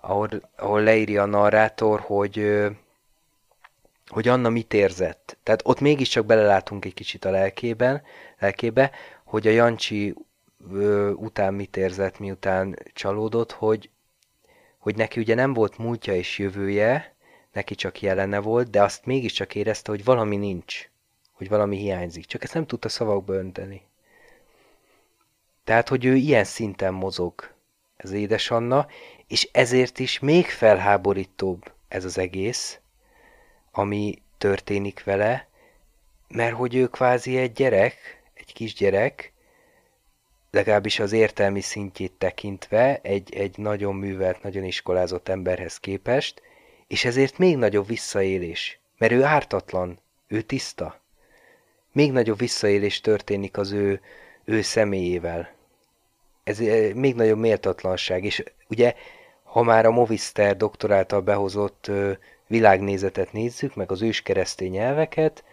ahol, ahol leírja a narrátor, hogy, hogy Anna mit érzett. Tehát ott mégiscsak belelátunk egy kicsit a lelkében, lelkébe, hogy a Jancsi ö, után mit érzett, miután csalódott, hogy, hogy neki ugye nem volt múltja és jövője, neki csak jelene volt, de azt mégiscsak érezte, hogy valami nincs, hogy valami hiányzik. Csak ezt nem tudta szavakba önteni. Tehát, hogy ő ilyen szinten mozog, ez édesanna, és ezért is még felháborítóbb ez az egész, ami történik vele, mert hogy ő kvázi egy gyerek, egy kisgyerek, legalábbis az értelmi szintjét tekintve egy, egy nagyon művelt, nagyon iskolázott emberhez képest, és ezért még nagyobb visszaélés, mert ő ártatlan, ő tiszta. Még nagyobb visszaélés történik az ő, ő személyével. Ez eh, még nagyobb méltatlanság, és ugye, ha már a Movister doktor által behozott világnézetet nézzük, meg az őskeresztény nyelveket,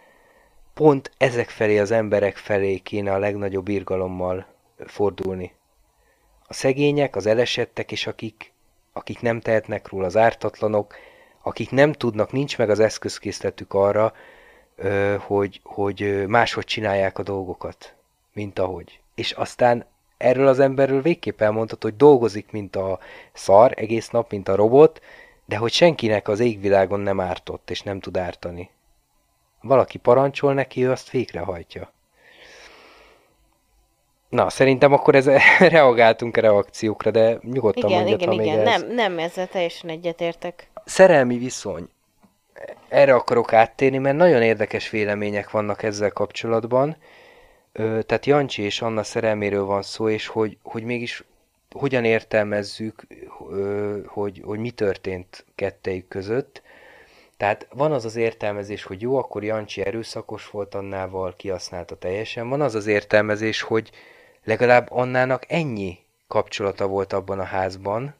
pont ezek felé az emberek felé kéne a legnagyobb irgalommal fordulni. A szegények, az elesettek és akik, akik nem tehetnek róla, az ártatlanok, akik nem tudnak, nincs meg az eszközkészletük arra, hogy, hogy máshogy csinálják a dolgokat, mint ahogy. És aztán erről az emberről végképp elmondható, hogy dolgozik, mint a szar, egész nap, mint a robot, de hogy senkinek az égvilágon nem ártott, és nem tud ártani. Valaki parancsol neki, ő azt végrehajtja. Na, szerintem akkor ez, reagáltunk a reakciókra, de nyugodtan igen, mondjad, igen, ha igen. még Nem, nem, ezzel teljesen egyetértek. Szerelmi viszony. Erre akarok áttérni, mert nagyon érdekes vélemények vannak ezzel kapcsolatban. Ö, tehát Jancsi és Anna szerelméről van szó, és hogy, hogy mégis hogyan értelmezzük, ö, hogy, hogy mi történt kettejük között. Tehát van az az értelmezés, hogy jó, akkor Jancsi erőszakos volt Annával, kihasználta teljesen. Van az az értelmezés, hogy, legalább Annának ennyi kapcsolata volt abban a házban,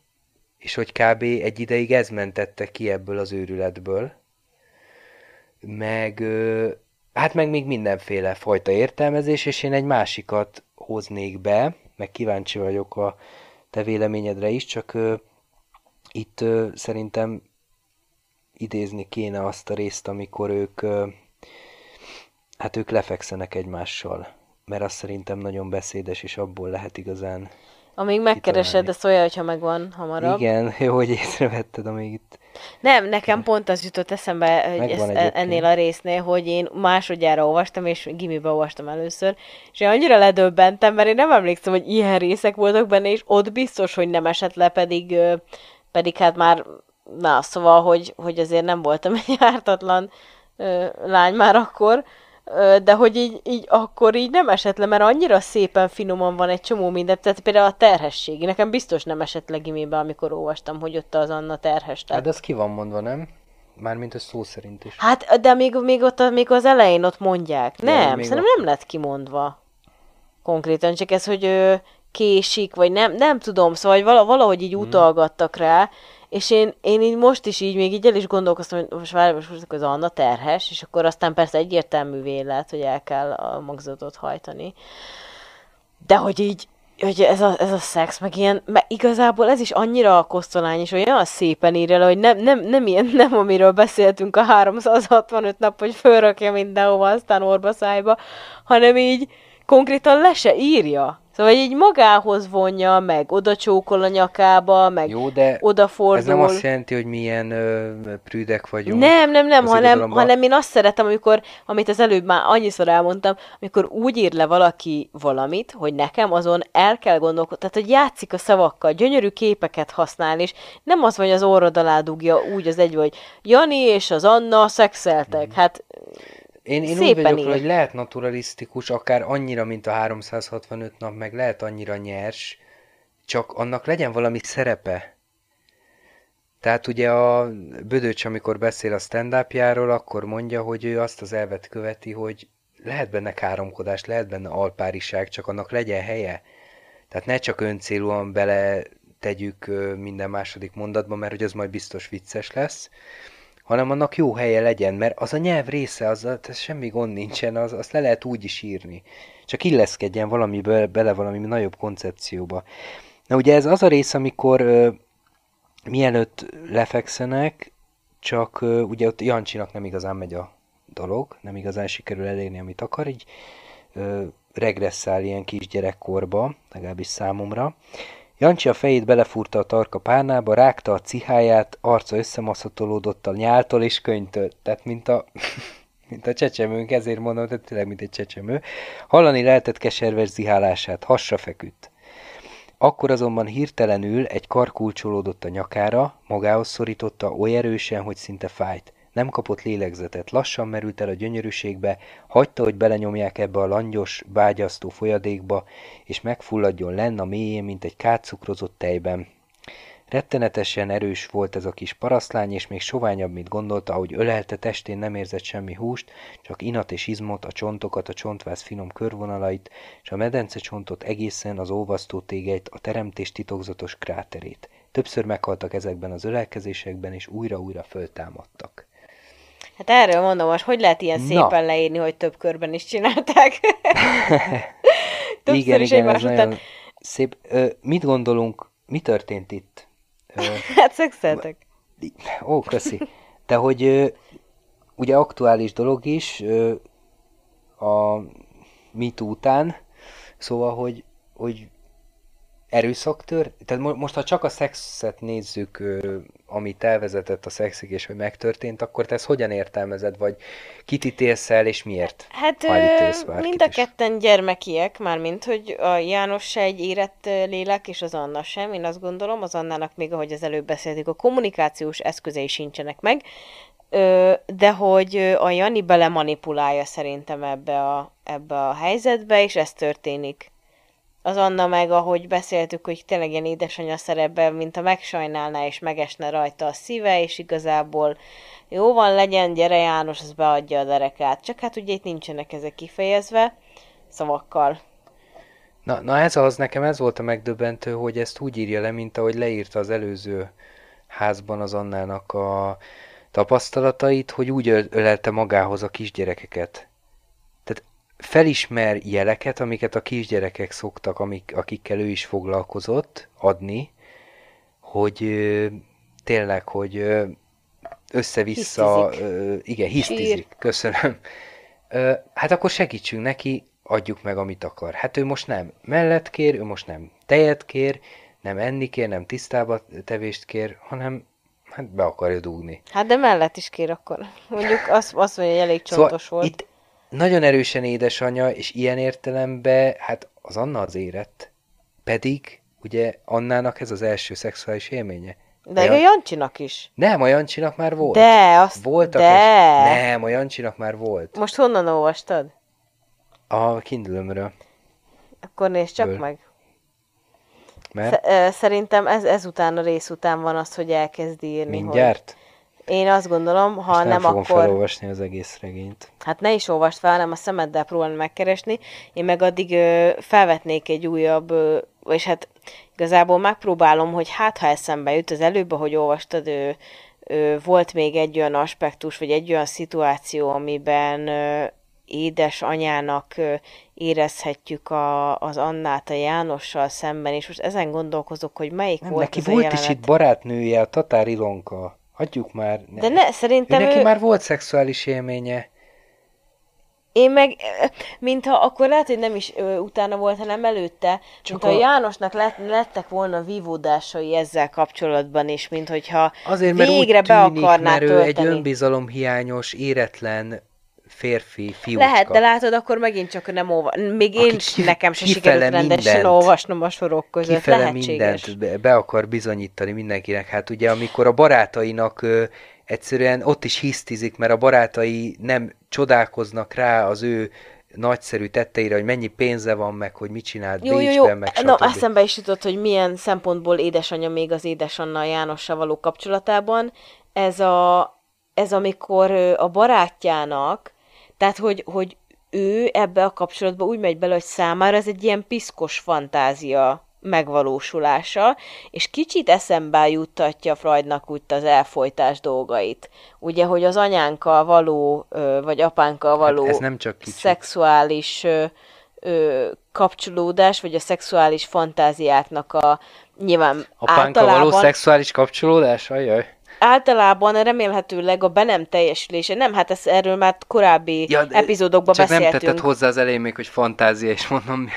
és hogy kb. egy ideig ez mentette ki ebből az őrületből. Meg, hát meg még mindenféle fajta értelmezés, és én egy másikat hoznék be, meg kíváncsi vagyok a te véleményedre is, csak itt szerintem idézni kéne azt a részt, amikor ők, hát ők lefekszenek egymással mert az szerintem nagyon beszédes, és abból lehet igazán Amíg megkeresed, de szólja, hogyha megvan hamarabb. Igen, jó, hogy észrevetted, amíg itt... Nem, nekem pont az jutott eszembe hogy ez, ennél a résznél, hogy én másodjára olvastam, és gimibe olvastam először, és én annyira ledöbbentem, mert én nem emlékszem, hogy ilyen részek voltak benne, és ott biztos, hogy nem esett le, pedig, pedig hát már, na, szóval, hogy, hogy azért nem voltam egy ártatlan lány már akkor, de hogy így, így akkor így nem esett le, mert annyira szépen finoman van egy csomó mindent, tehát például a terhesség. Nekem biztos nem esett le gimibe, amikor olvastam, hogy ott az Anna terhes. Tehát... Hát ez ki van mondva, nem? Mármint a szó szerint is. Hát, de még, még, ott, még az elején ott mondják. De nem, szerintem ott... nem lett kimondva. Konkrétan, csak ez, hogy ö, késik, vagy nem, nem tudom, szóval valahogy így hmm. utalgattak rá, és én, én így most is így, még így el is gondolkoztam, hogy most várj, most, most az Anna terhes, és akkor aztán persze egyértelmű lett, hogy el kell a magzatot hajtani. De hogy így, hogy ez a, ez a szex, meg ilyen, meg igazából ez is annyira a kosztolány, és olyan szépen írja le, hogy nem, nem, nem ilyen, nem amiről beszéltünk a 365 nap, hogy fölrakja mindenhova, aztán orba szájba, hanem így konkrétan le se írja. Szóval így magához vonja, meg oda csókol a nyakába, meg Jó, de odafordul. ez nem azt jelenti, hogy milyen ö, prűdek vagyunk. Nem, nem, nem, hanem, hanem én azt szeretem, amikor, amit az előbb már annyiszor elmondtam, amikor úgy ír le valaki valamit, hogy nekem azon el kell gondolkodni, tehát hogy játszik a szavakkal, gyönyörű képeket használ, és nem az, hogy az orrod alá dugja úgy az egy, hogy Jani és az Anna szexeltek. Hát Én, én úgy vagyok, ír. hogy lehet naturalisztikus, akár annyira, mint a 365 nap, meg lehet annyira nyers, csak annak legyen valami szerepe. Tehát ugye a Bödöcs, amikor beszél a stand akkor mondja, hogy ő azt az elvet követi, hogy lehet benne káromkodás, lehet benne alpáriság, csak annak legyen helye. Tehát ne csak öncélúan bele tegyük minden második mondatba, mert hogy az majd biztos vicces lesz, hanem annak jó helye legyen, mert az a nyelv része, az, az semmi gond nincsen, az, azt le lehet úgy is írni. Csak illeszkedjen valamiből bele valami nagyobb koncepcióba. Na ugye ez az a rész, amikor ö, mielőtt lefekszenek, csak ö, ugye ott Jancsinak nem igazán megy a dolog, nem igazán sikerül elérni, amit akar, így ö, regresszál ilyen kisgyerekkorba, legalábbis számomra. Jancsi a fejét belefúrta a tarka párnába, rágta a ciháját, arca összemaszatolódott a nyáltól és könyvtől. Tehát mint a, mint a csecsemőnk, ezért mondom, tehát tényleg mint egy csecsemő. Hallani lehetett keserves zihálását, hasra feküdt. Akkor azonban hirtelenül egy kar kulcsolódott a nyakára, magához szorította oly erősen, hogy szinte fájt. Nem kapott lélegzetet, lassan merült el a gyönyörűségbe, hagyta, hogy belenyomják ebbe a langyos, bágyasztó folyadékba, és megfulladjon lenn a mélyén, mint egy kátszukrozott tejben. Rettenetesen erős volt ez a kis parasztlány, és még soványabb, mint gondolta, ahogy ölelte testén nem érzett semmi húst, csak inat és izmot, a csontokat, a csontváz finom körvonalait, és a medence csontot egészen az olvasztó tégelyt, a teremtés titokzatos kráterét. Többször meghaltak ezekben az ölelkezésekben, és újra-újra föltámadtak. Hát erről mondom, most hogy lehet ilyen Na. szépen leírni, hogy több körben is csinálták. Többször igen, is igen, ez után. szép. Ö, mit gondolunk, mi történt itt? Ö, Hát szexeltek. Ó, köszi. De hogy ö, ugye aktuális dolog is ö, a MeToo után, szóval, hogy, hogy erőszak tört, tehát mo- most ha csak a szexet nézzük, amit elvezetett a szexig, és hogy megtörtént, akkor te ezt hogyan értelmezed, vagy kit ítélsz el, és miért? Hát bárkit mind a is. ketten gyermekiek, mármint, hogy a János se egy érett lélek, és az Anna sem, én azt gondolom, az Annának még, ahogy az előbb beszéltük, a kommunikációs eszközei sincsenek meg, de hogy a Jani bele manipulálja szerintem ebbe a, ebbe a helyzetbe, és ez történik. Az Anna meg, ahogy beszéltük, hogy tényleg ilyen édesanyja szerepben, mint a megsajnálná és megesne rajta a szíve, és igazából jó van, legyen, gyere János, az beadja a derekát. Csak hát ugye itt nincsenek ezek kifejezve szavakkal. Na, na ez az, nekem ez volt a megdöbbentő, hogy ezt úgy írja le, mint ahogy leírta az előző házban az Annának a tapasztalatait, hogy úgy öl- ölelte magához a kisgyerekeket. Felismer jeleket, amiket a kisgyerekek szoktak, amik, akikkel ő is foglalkozott, adni, hogy ö, tényleg, hogy ö, össze-vissza, Hisztizik. ö, igen, hisztizik, Sír. köszönöm. Ö, hát akkor segítsünk neki, adjuk meg, amit akar. Hát ő most nem mellett kér, ő most nem tejet kér, nem enni kér, nem tisztába tevést kér, hanem hát be akarja dugni. Hát de mellett is kér akkor. Mondjuk azt, azt mondja, hogy elég csontos szóval volt. itt nagyon erősen édesanyja, és ilyen értelemben, hát az Anna az érett. Pedig, ugye, Annának ez az első szexuális élménye. De A a Jan- Jancsinak is. Nem, a Jancsinak már volt. De, azt, Voltak de. Es... Nem, a Jancsinak már volt. Most honnan olvastad? A kindle Akkor nézd csak Ből. meg. mert Szerintem ez, ezután a rész után van az, hogy elkezd írni. mindjárt. Hogy én azt gondolom, ha Most nem, nem, fogom akkor... felolvasni az egész regényt. Hát ne is olvast fel, hanem a szemeddel próbálni megkeresni. Én meg addig ö, felvetnék egy újabb, ö, és hát igazából megpróbálom, hogy hát ha eszembe jut az előbb, ahogy olvastad, ö, ö, volt még egy olyan aspektus, vagy egy olyan szituáció, amiben ö, édes anyának érezhetjük a, az Annát a Jánossal szemben, és most ezen gondolkozok, hogy melyik Nem, volt neki ez a volt jelenet. is itt barátnője, a Tatár Ilonka. Hagyjuk már. De ne, szerintem ő neki ő, már volt szexuális élménye. én meg, mintha akkor lehet, hogy nem is ö, utána volt, hanem előtte, Csak mintha a- Jánosnak lett, lettek volna vívódásai ezzel kapcsolatban is, mint hogyha Azért, mert végre úgy be tűnik, akarná mert ő egy tölteni. önbizalomhiányos, éretlen férfi, fiúcska. Lehet, de látod, akkor megint csak nem olva... Még én ki- nekem se sikerült rendesen mindent- olvasnom a sorok között. Kifele Lehetséges. mindent be, akar bizonyítani mindenkinek. Hát ugye, amikor a barátainak ö, egyszerűen ott is hisztizik, mert a barátai nem csodálkoznak rá az ő nagyszerű tetteire, hogy mennyi pénze van, meg hogy mit csinált Jó, jó, Bécsben, jó. meg Na, eszembe is jutott, hogy milyen szempontból édesanyja még az édesanyja a Jánossal való kapcsolatában. Ez, a, ez amikor a barátjának, tehát hogy, hogy ő ebbe a kapcsolatba úgy megy bele, hogy számára ez egy ilyen piszkos fantázia megvalósulása, és kicsit eszembe juttatja Freudnak úgy az elfolytás dolgait. Ugye, hogy az anyánkkal való, vagy apánkkal való Hát ez nem csak kicsit. szexuális ö, kapcsolódás, vagy a szexuális fantáziáknak a nyilván Apánkkal való általában, szexuális kapcsolódás? Ajaj. Általában remélhetőleg a be nem teljesülése. Nem, hát ez, erről már korábbi Ja, de epizódokban Csak nem beszéltünk. tetted hozzá az elején még, hogy fantázia, és mondom,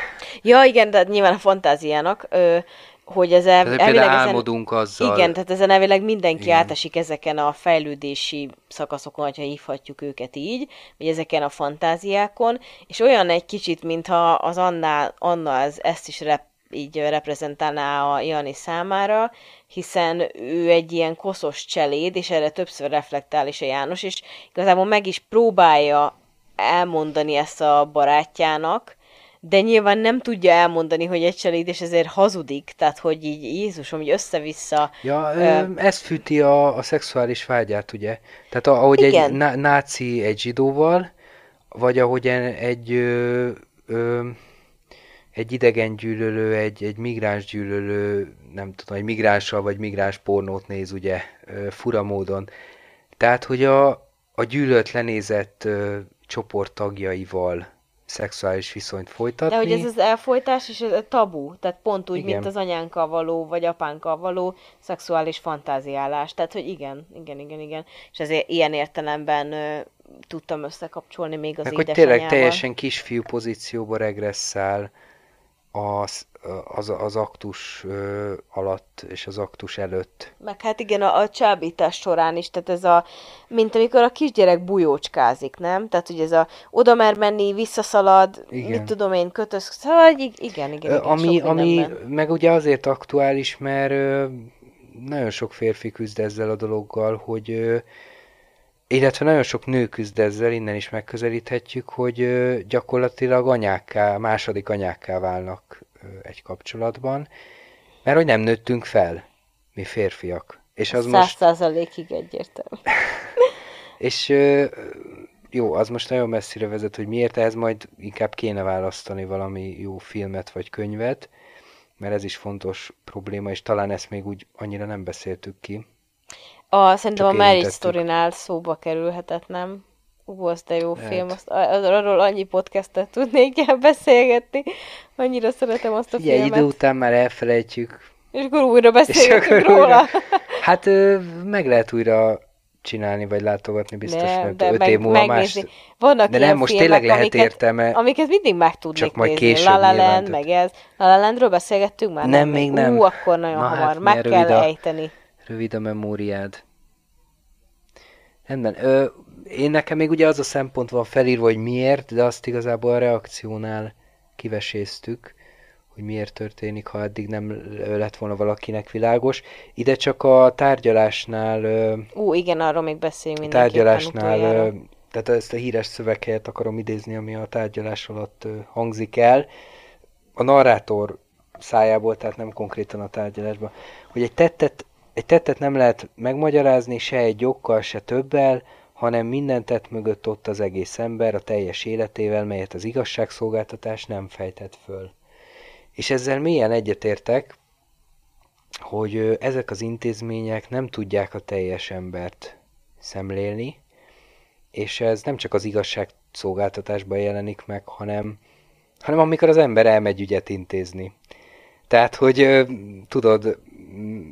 Ja, igen, de nyilván a fantáziának, ö, hogy ez el, tehát elvileg például ezen, álmodunk azzal. igen, tehát ezen elvileg mindenki Igen. átesik ezeken a fejlődési szakaszokon, ha hívhatjuk őket így, vagy ezeken a fantáziákon, és olyan egy kicsit, mintha az Anna, Anna ez, ezt is rep, így reprezentálná a Jani számára, hiszen ő egy ilyen koszos cseléd, és erre többször reflektál is a János, és igazából meg is próbálja elmondani ezt a barátjának, de nyilván nem tudja elmondani, hogy egy cseléd, és ezért hazudik, tehát hogy így Jézusom, hogy össze-vissza. Ja, Ö, ez fűti a, a szexuális vágyát, ugye? Tehát ahogy Igen. egy ná- náci egy zsidóval, vagy ahogy en- egy, ö, ö, egy idegen gyűlölő, egy, egy migráns gyűlölő, nem tudom, egy migránssal vagy migráns pornót néz, ugye, fura módon. Tehát, hogy a, a gyűlölt lenézett ö, csoport tagjaival szexuális viszonyt folytatni. De hogy ez az elfolytás, és ez a tabu, tehát pont úgy, Igen. mint az anyánkkal való, vagy apánkkal való szexuális fantáziálás. Tehát, hogy igen, igen, igen, igen. És ezért ilyen értelemben ö, tudtam összekapcsolni még az Meg hogy tényleg teljesen kisfiú pozícióba regresszál az, az, az aktus alatt és az aktus előtt. Meg hát igen, a, a csábítás során is, tehát ez a, mint amikor a kisgyerek bujócskázik, nem? Tehát, hogy ez a oda mer menni, visszaszalad, Igen. mit tudom én, kötöz, szóval ig- igen, igen, igen, ami, ami meg ugye azért aktuális, mert nagyon sok férfi küzd ezzel a dologgal, hogy illetve nagyon sok nő küzd ezzel, innen is megközelíthetjük, hogy gyakorlatilag anyákká, második anyákká válnak egy kapcsolatban, mert hogy nem nőttünk fel, mi férfiak. És az most százalékig egyértelmű. És jó, az most nagyon messzire vezet, hogy miért, ehhez majd inkább kéne választani valami jó filmet vagy könyvet, mert ez is fontos probléma, és talán ezt még úgy annyira nem beszéltük ki. A, szerintem Csak a Marriage. Story-nál szóba kerülhetett, nem? Ú, az de jó Lehet. film, azt, az, arról annyi podcastet tudnék el beszélgetni. Annyira szeretem azt a Ugye, filmet. idő után már elfelejtjük. És akkor újra beszélgetünk róla. újra- Hát meg lehet újra csinálni, vagy látogatni, biztos Ne, nem de öt meg, év múlva más... Vannak De nem, most filmek, tényleg lehet amiket, értelme, amiket mindig meg tudnék Csak majd nézni. később La La Land, meg ez. La La Landről beszélgettünk már? Nem, még nem. Ú, akkor nagyon Na, hamar. hát meg kell a- ejteni. Rövid a memóriád. Rendben. Ö, én nekem még ugye az a szempont van felírva, hogy miért, de azt igazából a reakciónál kiveséztük, hogy miért történik, ha eddig nem lett volna valakinek világos. Ide csak a tárgyalásnál, ö, Ú, igen, arról még beszéljünk mindenképpen tárgyalásnál, ö, tehát ezt a híres szöveget akarom idézni, ami a tárgyalás alatt ö, hangzik el. A narrátor szájából, tehát nem konkrétan a tárgyalásban, hogy egy tettet, egy tettet nem lehet megmagyarázni se egy okkal, se többel, hanem minden tett mögött ott az egész ember a teljes életével, melyet az igazságszolgáltatás nem fejtett föl. És ezzel mélyen egyetértek, hogy ezek az intézmények nem tudják a teljes embert szemlélni, és ez nem csak az igazságszolgáltatásban jelenik meg, hanem, hanem amikor az ember elmegy ügyet intézni. Tehát, hogy tudod,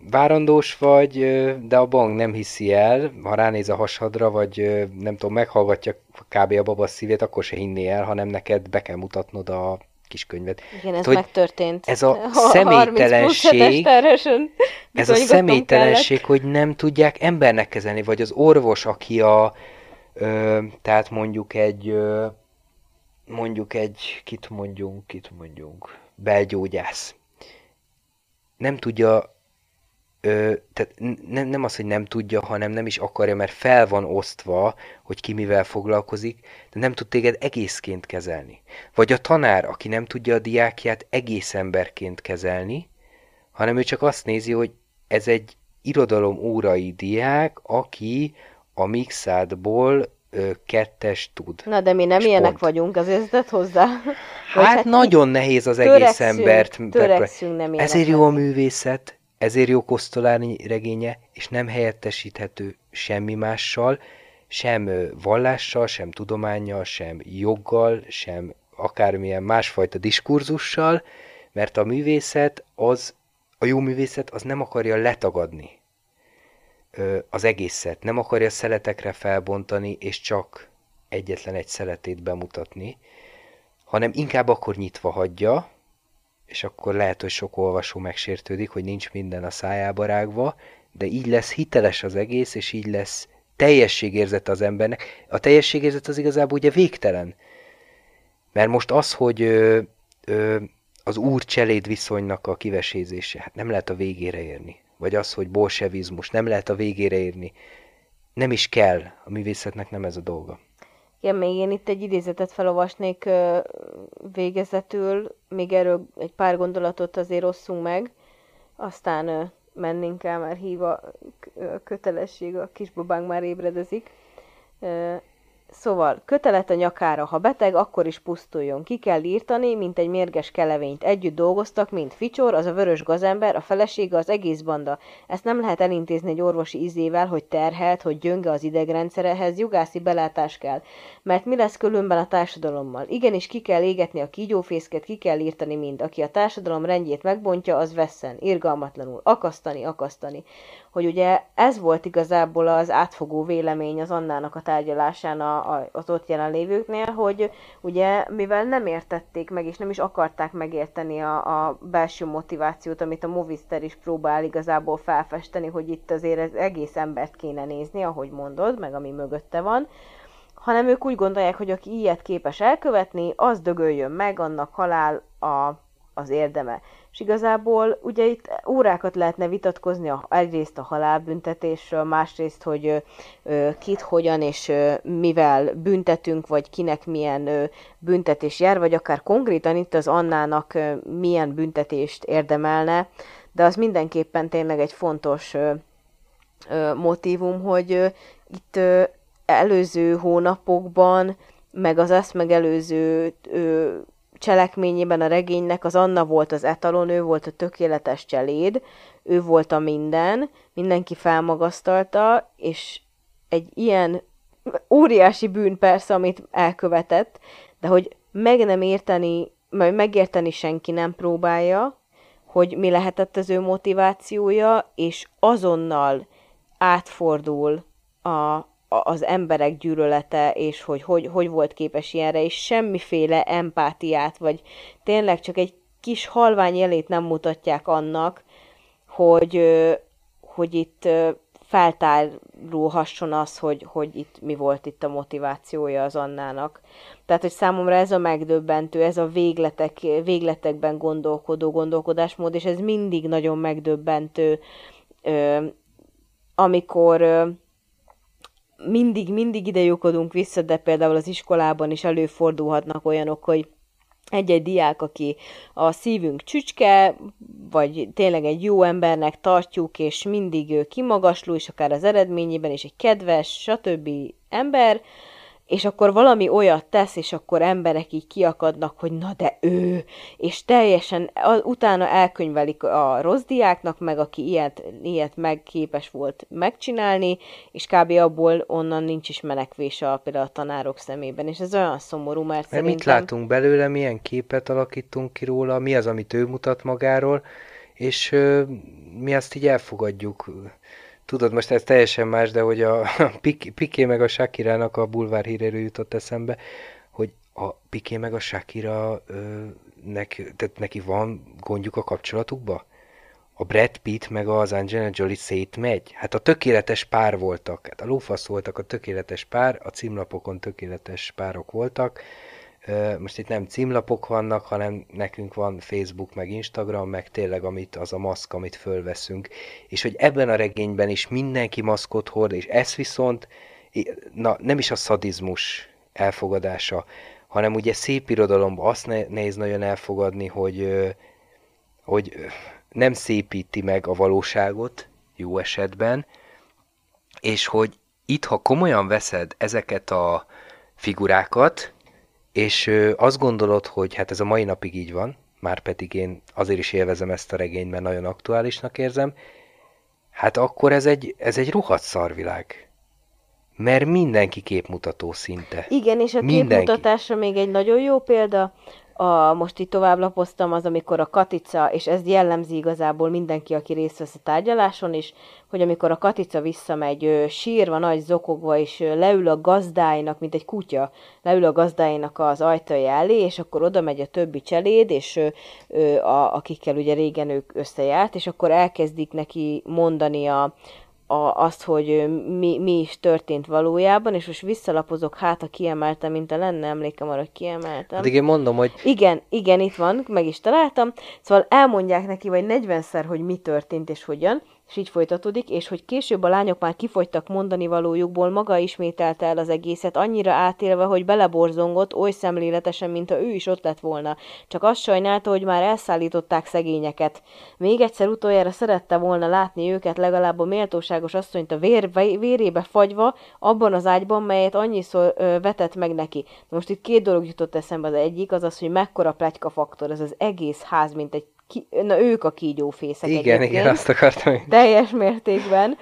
várandós vagy, de a bank nem hiszi el, ha ránéz a hasadra, vagy nem tudom, meghallgatja kb. a baba szívét, akkor se hinné el, hanem neked be kell mutatnod a kis könyvet. Igen, ez Tehát, megtörtént. Ez a személytelenség, ez a személytelenség, kellett. hogy nem tudják embernek kezelni, vagy az orvos, aki a, ö, tehát mondjuk egy, ö, mondjuk egy, kit mondjunk, kit mondjunk, belgyógyász. Nem tudja ö, tehát nem, nem az, hogy nem tudja, hanem nem is akarja, mert fel van osztva, hogy ki mivel foglalkozik, de nem tud téged egészként kezelni. Vagy a tanár, aki nem tudja a diákját egész emberként kezelni, hanem ő csak azt nézi, hogy ez egy irodalom órai diák, aki a mixádból ö, kettes tud. Na, de mi nem ilyenek pont. vagyunk, azért tett hozzá. Hát, hát nagyon nehéz az egész embert. Törekszünk, nem Ezért jó a művészet, ezért jó Kosztolányi regénye, és nem helyettesíthető semmi mással, sem vallással, sem tudományjal, sem joggal, sem akármilyen másfajta diskurzussal, mert a művészet az, a jó művészet az nem akarja letagadni az egészet, nem akarja szeletekre felbontani, és csak egyetlen egy szeletét bemutatni, hanem inkább akkor nyitva hagyja, és akkor lehet, hogy sok olvasó megsértődik, hogy nincs minden a szájába rágva, de így lesz hiteles az egész, és így lesz teljességérzet az embernek. A teljességérzet az igazából ugye végtelen. Mert most az, hogy ö, ö, az úr-cseléd viszonynak a kivesézése, hát nem lehet a végére érni. Vagy az, hogy bolsevizmus, nem lehet a végére érni. Nem is kell, a művészetnek nem ez a dolga. Igen, még én itt egy idézetet felolvasnék végezetül, még erről egy pár gondolatot azért osszunk meg, aztán mennénk el, mert hív a kötelesség, a kisbabánk már ébredezik. Szóval, kötelet a nyakára, ha beteg, akkor is pusztuljon. Ki kell írtani, mint egy mérges kelevényt. Együtt dolgoztak, mint Ficsor, az a vörös gazember, a felesége, az egész banda. Ezt nem lehet elintézni egy orvosi izével, hogy terhelt, hogy gyönge az idegrendszerehez, jogászi belátás kell. Mert mi lesz különben a társadalommal? Igenis ki kell égetni a kígyófészket, ki kell írtani mind. Aki a társadalom rendjét megbontja, az vesszen, irgalmatlanul, akasztani, akasztani hogy ugye ez volt igazából az átfogó vélemény az Annának a tárgyalásán a, a, az ott jelenlévőknél, hogy ugye mivel nem értették meg, és nem is akarták megérteni a, a belső motivációt, amit a Movister is próbál igazából felfesteni, hogy itt azért ez egész embert kéne nézni, ahogy mondod, meg ami mögötte van, hanem ők úgy gondolják, hogy aki ilyet képes elkövetni, az dögöljön meg, annak halál a, az érdeme. És igazából ugye itt órákat lehetne vitatkozni a, egyrészt a halálbüntetésről, másrészt, hogy ö, kit, hogyan és ö, mivel büntetünk, vagy kinek milyen ö, büntetés jár, vagy akár konkrétan itt az Annának ö, milyen büntetést érdemelne, de az mindenképpen tényleg egy fontos ö, ö, motivum, hogy ö, itt ö, előző hónapokban, meg az ezt megelőző ö, cselekményében a regénynek az Anna volt az etalon, ő volt a tökéletes cseléd, ő volt a minden, mindenki felmagasztalta, és egy ilyen óriási bűn persze, amit elkövetett, de hogy meg nem érteni, vagy megérteni senki nem próbálja, hogy mi lehetett az ő motivációja, és azonnal átfordul a, az emberek gyűlölete, és hogy, hogy hogy volt képes ilyenre, és semmiféle empátiát, vagy tényleg csak egy kis halvány jelét nem mutatják annak, hogy, hogy itt feltárulhasson az, hogy, hogy itt mi volt itt a motivációja az Annának. Tehát, hogy számomra ez a megdöbbentő, ez a végletek, végletekben gondolkodó gondolkodásmód, és ez mindig nagyon megdöbbentő, amikor mindig, mindig ide lyukodunk vissza, de például az iskolában is előfordulhatnak olyanok, hogy egy-egy diák, aki a szívünk csücske, vagy tényleg egy jó embernek tartjuk, és mindig kimagasló, és akár az eredményében is egy kedves, stb. ember, és akkor valami olyat tesz, és akkor emberek így kiakadnak, hogy na de ő, és teljesen utána elkönyvelik a rossz diáknak, meg aki ilyet, ilyet megképes volt megcsinálni, és kb. abból onnan nincs is menekvés a, például a tanárok szemében, és ez olyan szomorú, mert, mert szerintem... mit látunk belőle, milyen képet alakítunk ki róla, mi az, amit ő mutat magáról, és ö, mi azt így elfogadjuk Tudod, most ez teljesen más, de hogy a Piké meg a Shakirának a bulvár híréről jutott eszembe, hogy a Piké meg a Shakira ö, neki, tehát neki van gondjuk a kapcsolatukba? A Brad Pitt meg az Angelina Jolie szétmegy? Hát a tökéletes pár voltak, hát a lófasz voltak a tökéletes pár, a címlapokon tökéletes párok voltak, most itt nem címlapok vannak, hanem nekünk van Facebook, meg Instagram, meg tényleg amit, az a maszk, amit fölveszünk. És hogy ebben a regényben is mindenki maszkot hord, és ez viszont na, nem is a szadizmus elfogadása, hanem ugye szép irodalomban azt nehéz nagyon elfogadni, hogy, hogy nem szépíti meg a valóságot, jó esetben, és hogy itt, ha komolyan veszed ezeket a figurákat, és azt gondolod, hogy hát ez a mai napig így van, már pedig én azért is élvezem ezt a regényt, mert nagyon aktuálisnak érzem, hát akkor ez egy, ez egy rohadt szarvilág. Mert mindenki képmutató szinte. Igen, és a mindenki. képmutatásra még egy nagyon jó példa, a, most itt tovább lapoztam, az, amikor a Katica, és ez jellemzi igazából mindenki, aki részt vesz a tárgyaláson is, hogy amikor a Katica visszamegy, ő, sírva, nagy zokogva, és leül a gazdáinak, mint egy kutya, leül a gazdáinak az ajtaja elé, és akkor oda megy a többi cseléd, és ő, ő, a, akikkel ugye régen ők összejárt, és akkor elkezdik neki mondani a, a, azt, hogy mi, mi is történt valójában, és most visszalapozok, hát a kiemeltem, mint a lenne emlékem arra, hogy kiemeltem. Addig én mondom, hogy... Igen, igen, itt van, meg is találtam. Szóval elmondják neki, vagy 40-szer, hogy mi történt és hogyan, és így folytatódik, és hogy később a lányok már kifogytak mondani valójukból, maga ismételte el az egészet, annyira átélve, hogy beleborzongott oly szemléletesen, mint ha ő is ott lett volna. Csak azt sajnálta, hogy már elszállították szegényeket. Még egyszer utoljára szerette volna látni őket, legalább a méltóságos asszonyt a vér, vérébe fagyva, abban az ágyban, melyet annyiszor ö, vetett meg neki. Most itt két dolog jutott eszembe, az egyik az az, hogy mekkora pletyka faktor, ez az egész ház, mint egy ki, na ők a kígyófészek Igen, egyébként, igen, azt akartam. Teljes mértékben.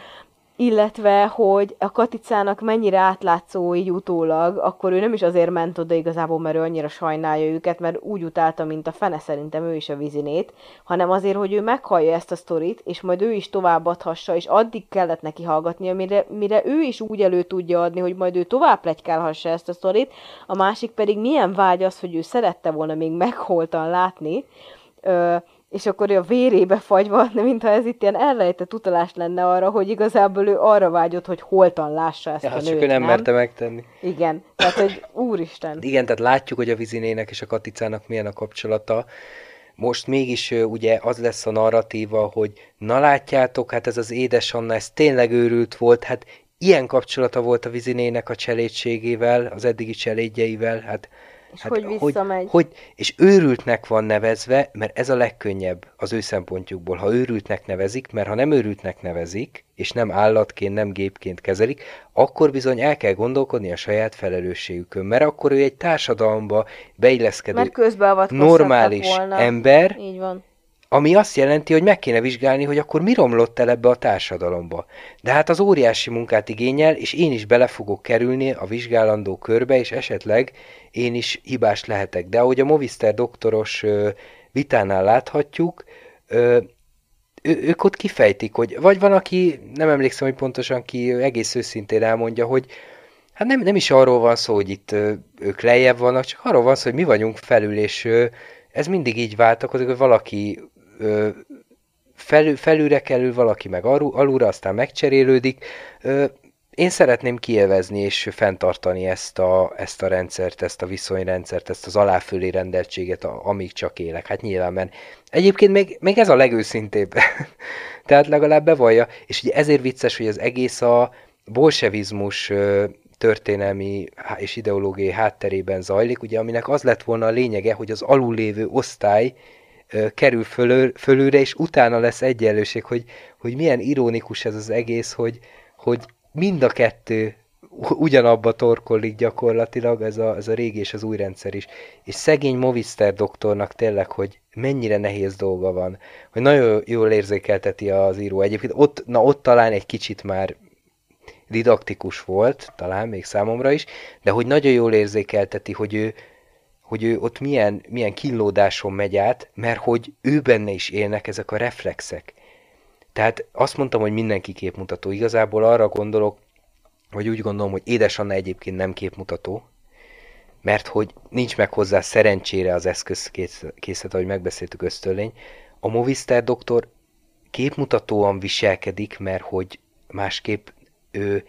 Illetve, hogy a Katicának mennyire átlátszó így utólag, akkor ő nem is azért ment oda igazából, mert ő annyira sajnálja őket, mert úgy utálta, mint a fene szerintem ő is a vizinét, hanem azért, hogy ő meghallja ezt a sztorit, és majd ő is továbbadhassa, és addig kellett neki hallgatnia, mire, mire ő is úgy elő tudja adni, hogy majd ő tovább plegykálhassa ezt a sztorit, a másik pedig milyen vágy az, hogy ő szerette volna még megholtan látni, és akkor ő a vérébe fagyva, de mintha ez itt ilyen elrejtett utalás lenne arra, hogy igazából ő arra vágyott, hogy holtan lássa ezt ja, a nőt, csak ő nem, nem merte megtenni. Igen, tehát hogy úristen. Igen, tehát látjuk, hogy a vizinének és a Katicának milyen a kapcsolata. Most mégis ugye az lesz a narratíva, hogy na látjátok, hát ez az édes Anna, ez tényleg őrült volt, hát ilyen kapcsolata volt a vizinének a cselédségével, az eddigi cselédjeivel, hát és hát, hogy visszamegy. Hogy, hogy, és őrültnek van nevezve, mert ez a legkönnyebb az ő szempontjukból, ha őrültnek nevezik, mert ha nem őrültnek nevezik, és nem állatként, nem gépként kezelik, akkor bizony el kell gondolkodni a saját felelősségükön, mert akkor ő egy társadalomba beilleszkedő, normális volna. ember, Így van ami azt jelenti, hogy meg kéne vizsgálni, hogy akkor mi romlott el ebbe a társadalomba. De hát az óriási munkát igényel, és én is bele fogok kerülni a vizsgálandó körbe, és esetleg én is hibás lehetek. De ahogy a Movister doktoros vitánál láthatjuk, ő, ők ott kifejtik, hogy vagy van, aki, nem emlékszem, hogy pontosan ki egész őszintén elmondja, hogy hát nem, nem is arról van szó, hogy itt ők lejjebb vannak, csak arról van szó, hogy mi vagyunk felül, és ez mindig így váltakozik, hogy valaki felül, felülre kerül, valaki meg alul, alulra, aztán megcserélődik. Én szeretném kielvezni és fenntartani ezt a, ezt a rendszert, ezt a viszonyrendszert, ezt az aláfölé rendeltséget, amíg csak élek. Hát nyilván, mert egyébként még, még ez a legőszintébb. Tehát legalább bevallja, és ugye ezért vicces, hogy az egész a bolsevizmus történelmi és ideológiai hátterében zajlik, ugye aminek az lett volna a lényege, hogy az alullévő osztály kerül fölül, fölülre, és utána lesz egyenlőség, hogy, hogy milyen ironikus ez az egész, hogy, hogy mind a kettő ugyanabba torkollik gyakorlatilag ez a, ez a régi és az új rendszer is. És szegény Movistar doktornak tényleg, hogy mennyire nehéz dolga van, hogy nagyon jól érzékelteti az író. Egyébként ott, na ott talán egy kicsit már didaktikus volt, talán még számomra is, de hogy nagyon jól érzékelteti, hogy ő, hogy ő ott milyen, milyen kínlódáson megy át, mert hogy ő benne is élnek ezek a reflexek. Tehát azt mondtam, hogy mindenki képmutató. Igazából arra gondolok, vagy úgy gondolom, hogy édesanna egyébként nem képmutató, mert hogy nincs meg hozzá szerencsére az eszközkészlet, ahogy megbeszéltük ösztörlény. A Movistar doktor képmutatóan viselkedik, mert hogy másképp ő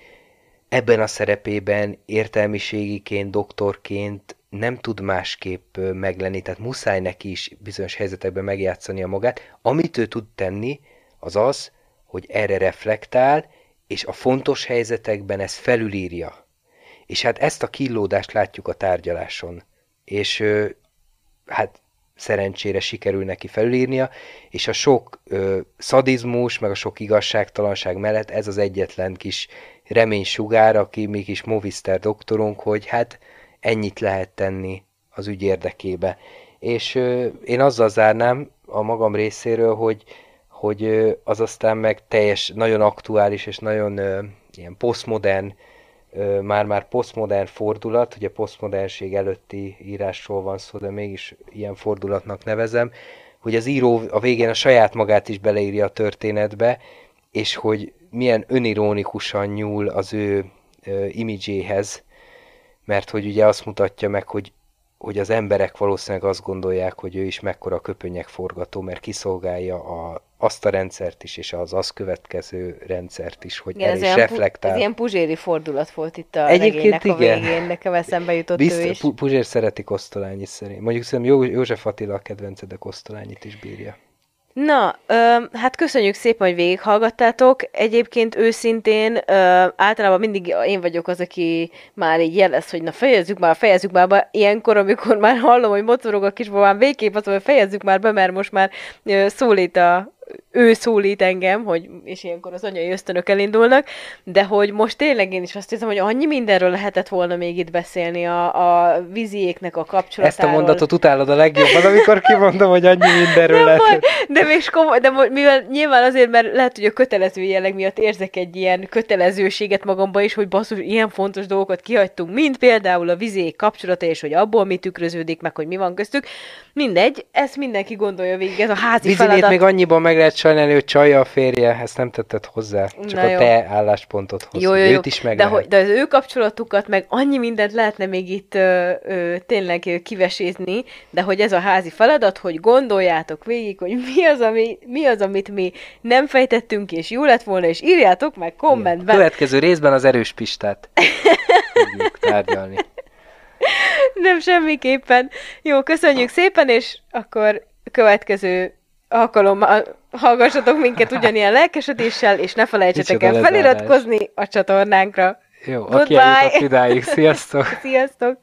ebben a szerepében értelmiségiként, doktorként nem tud másképp meglenni, tehát muszáj neki is bizonyos helyzetekben megjátszani a magát. Amit ő tud tenni, az az, hogy erre reflektál, és a fontos helyzetekben ezt felülírja. És hát ezt a killódást látjuk a tárgyaláson. És hát szerencsére sikerül neki felülírnia, és a sok ö, szadizmus, meg a sok igazságtalanság mellett ez az egyetlen kis reménysugár, aki még is Movister doktorunk, hogy hát ennyit lehet tenni az ügy érdekébe. És én azzal zárnám a magam részéről, hogy hogy az aztán meg teljes, nagyon aktuális és nagyon ilyen posztmodern, már-már posztmodern fordulat, ugye posztmodernség előtti írásról van szó, de mégis ilyen fordulatnak nevezem, hogy az író a végén a saját magát is beleírja a történetbe, és hogy milyen önirónikusan nyúl az ő imidzséhez, mert hogy ugye azt mutatja meg, hogy hogy az emberek valószínűleg azt gondolják, hogy ő is mekkora köpönyek forgató, mert kiszolgálja a, azt a rendszert is, és az azt következő rendszert is, hogy Igen, el is reflektál. Ez ilyen puzséri fordulat volt itt a Egyébként igen. a végén, nekem eszembe jutott Bizt, ő is. Puzsér szereti Kosztolányit szerint. Mondjuk szerintem József Attila a kedvenced a Kosztolányit is bírja. Na, ö, hát köszönjük szépen, hogy végighallgattátok. Egyébként őszintén ö, általában mindig én vagyok az, aki már így jelez, hogy na fejezzük már, fejezzük már be. Ilyenkor, amikor már hallom, hogy mocorog a kisbabám, végképp azt mondom, hogy fejezzük már be, mert most már ö, szólít a ő szólít engem, hogy, és ilyenkor az anyai ösztönök elindulnak, de hogy most tényleg én is azt hiszem, hogy annyi mindenről lehetett volna még itt beszélni a, a víziéknek a kapcsolatáról. Ezt a mondatot utálod a legjobban, amikor kimondom, hogy annyi mindenről lehet. Baj, de még komoly, de mivel nyilván azért, mert lehet, hogy a kötelező jelleg miatt érzek egy ilyen kötelezőséget magamba is, hogy basszus, ilyen fontos dolgokat kihagytunk, mint például a vizék kapcsolata, és hogy abból mi tükröződik, meg hogy mi van köztük. Mindegy, ezt mindenki gondolja végig, ez a házi Vizinét feladat. még annyiban meg lehet sajnálni, hogy csalja a férje, ezt nem tetted hozzá, csak Na a jó. te álláspontot hoz. Jó, jó, jó. Őt is meg de, hogy, de az ő kapcsolatukat, meg annyi mindent lehetne még itt ö, ö, tényleg kivesézni, de hogy ez a házi feladat, hogy gondoljátok végig, hogy mi az, ami, mi az, amit mi nem fejtettünk, és jó lett volna, és írjátok meg kommentben. Következő részben az erős pistát fogjuk tárgyalni. Nem semmiképpen. Jó, köszönjük szépen, és akkor következő alkalommal hallgassatok minket ugyanilyen lelkesedéssel, és ne felejtsetek el feliratkozni a csatornánkra. Jó, Goodbye. aki eljutott idáig, sziasztok! sziasztok!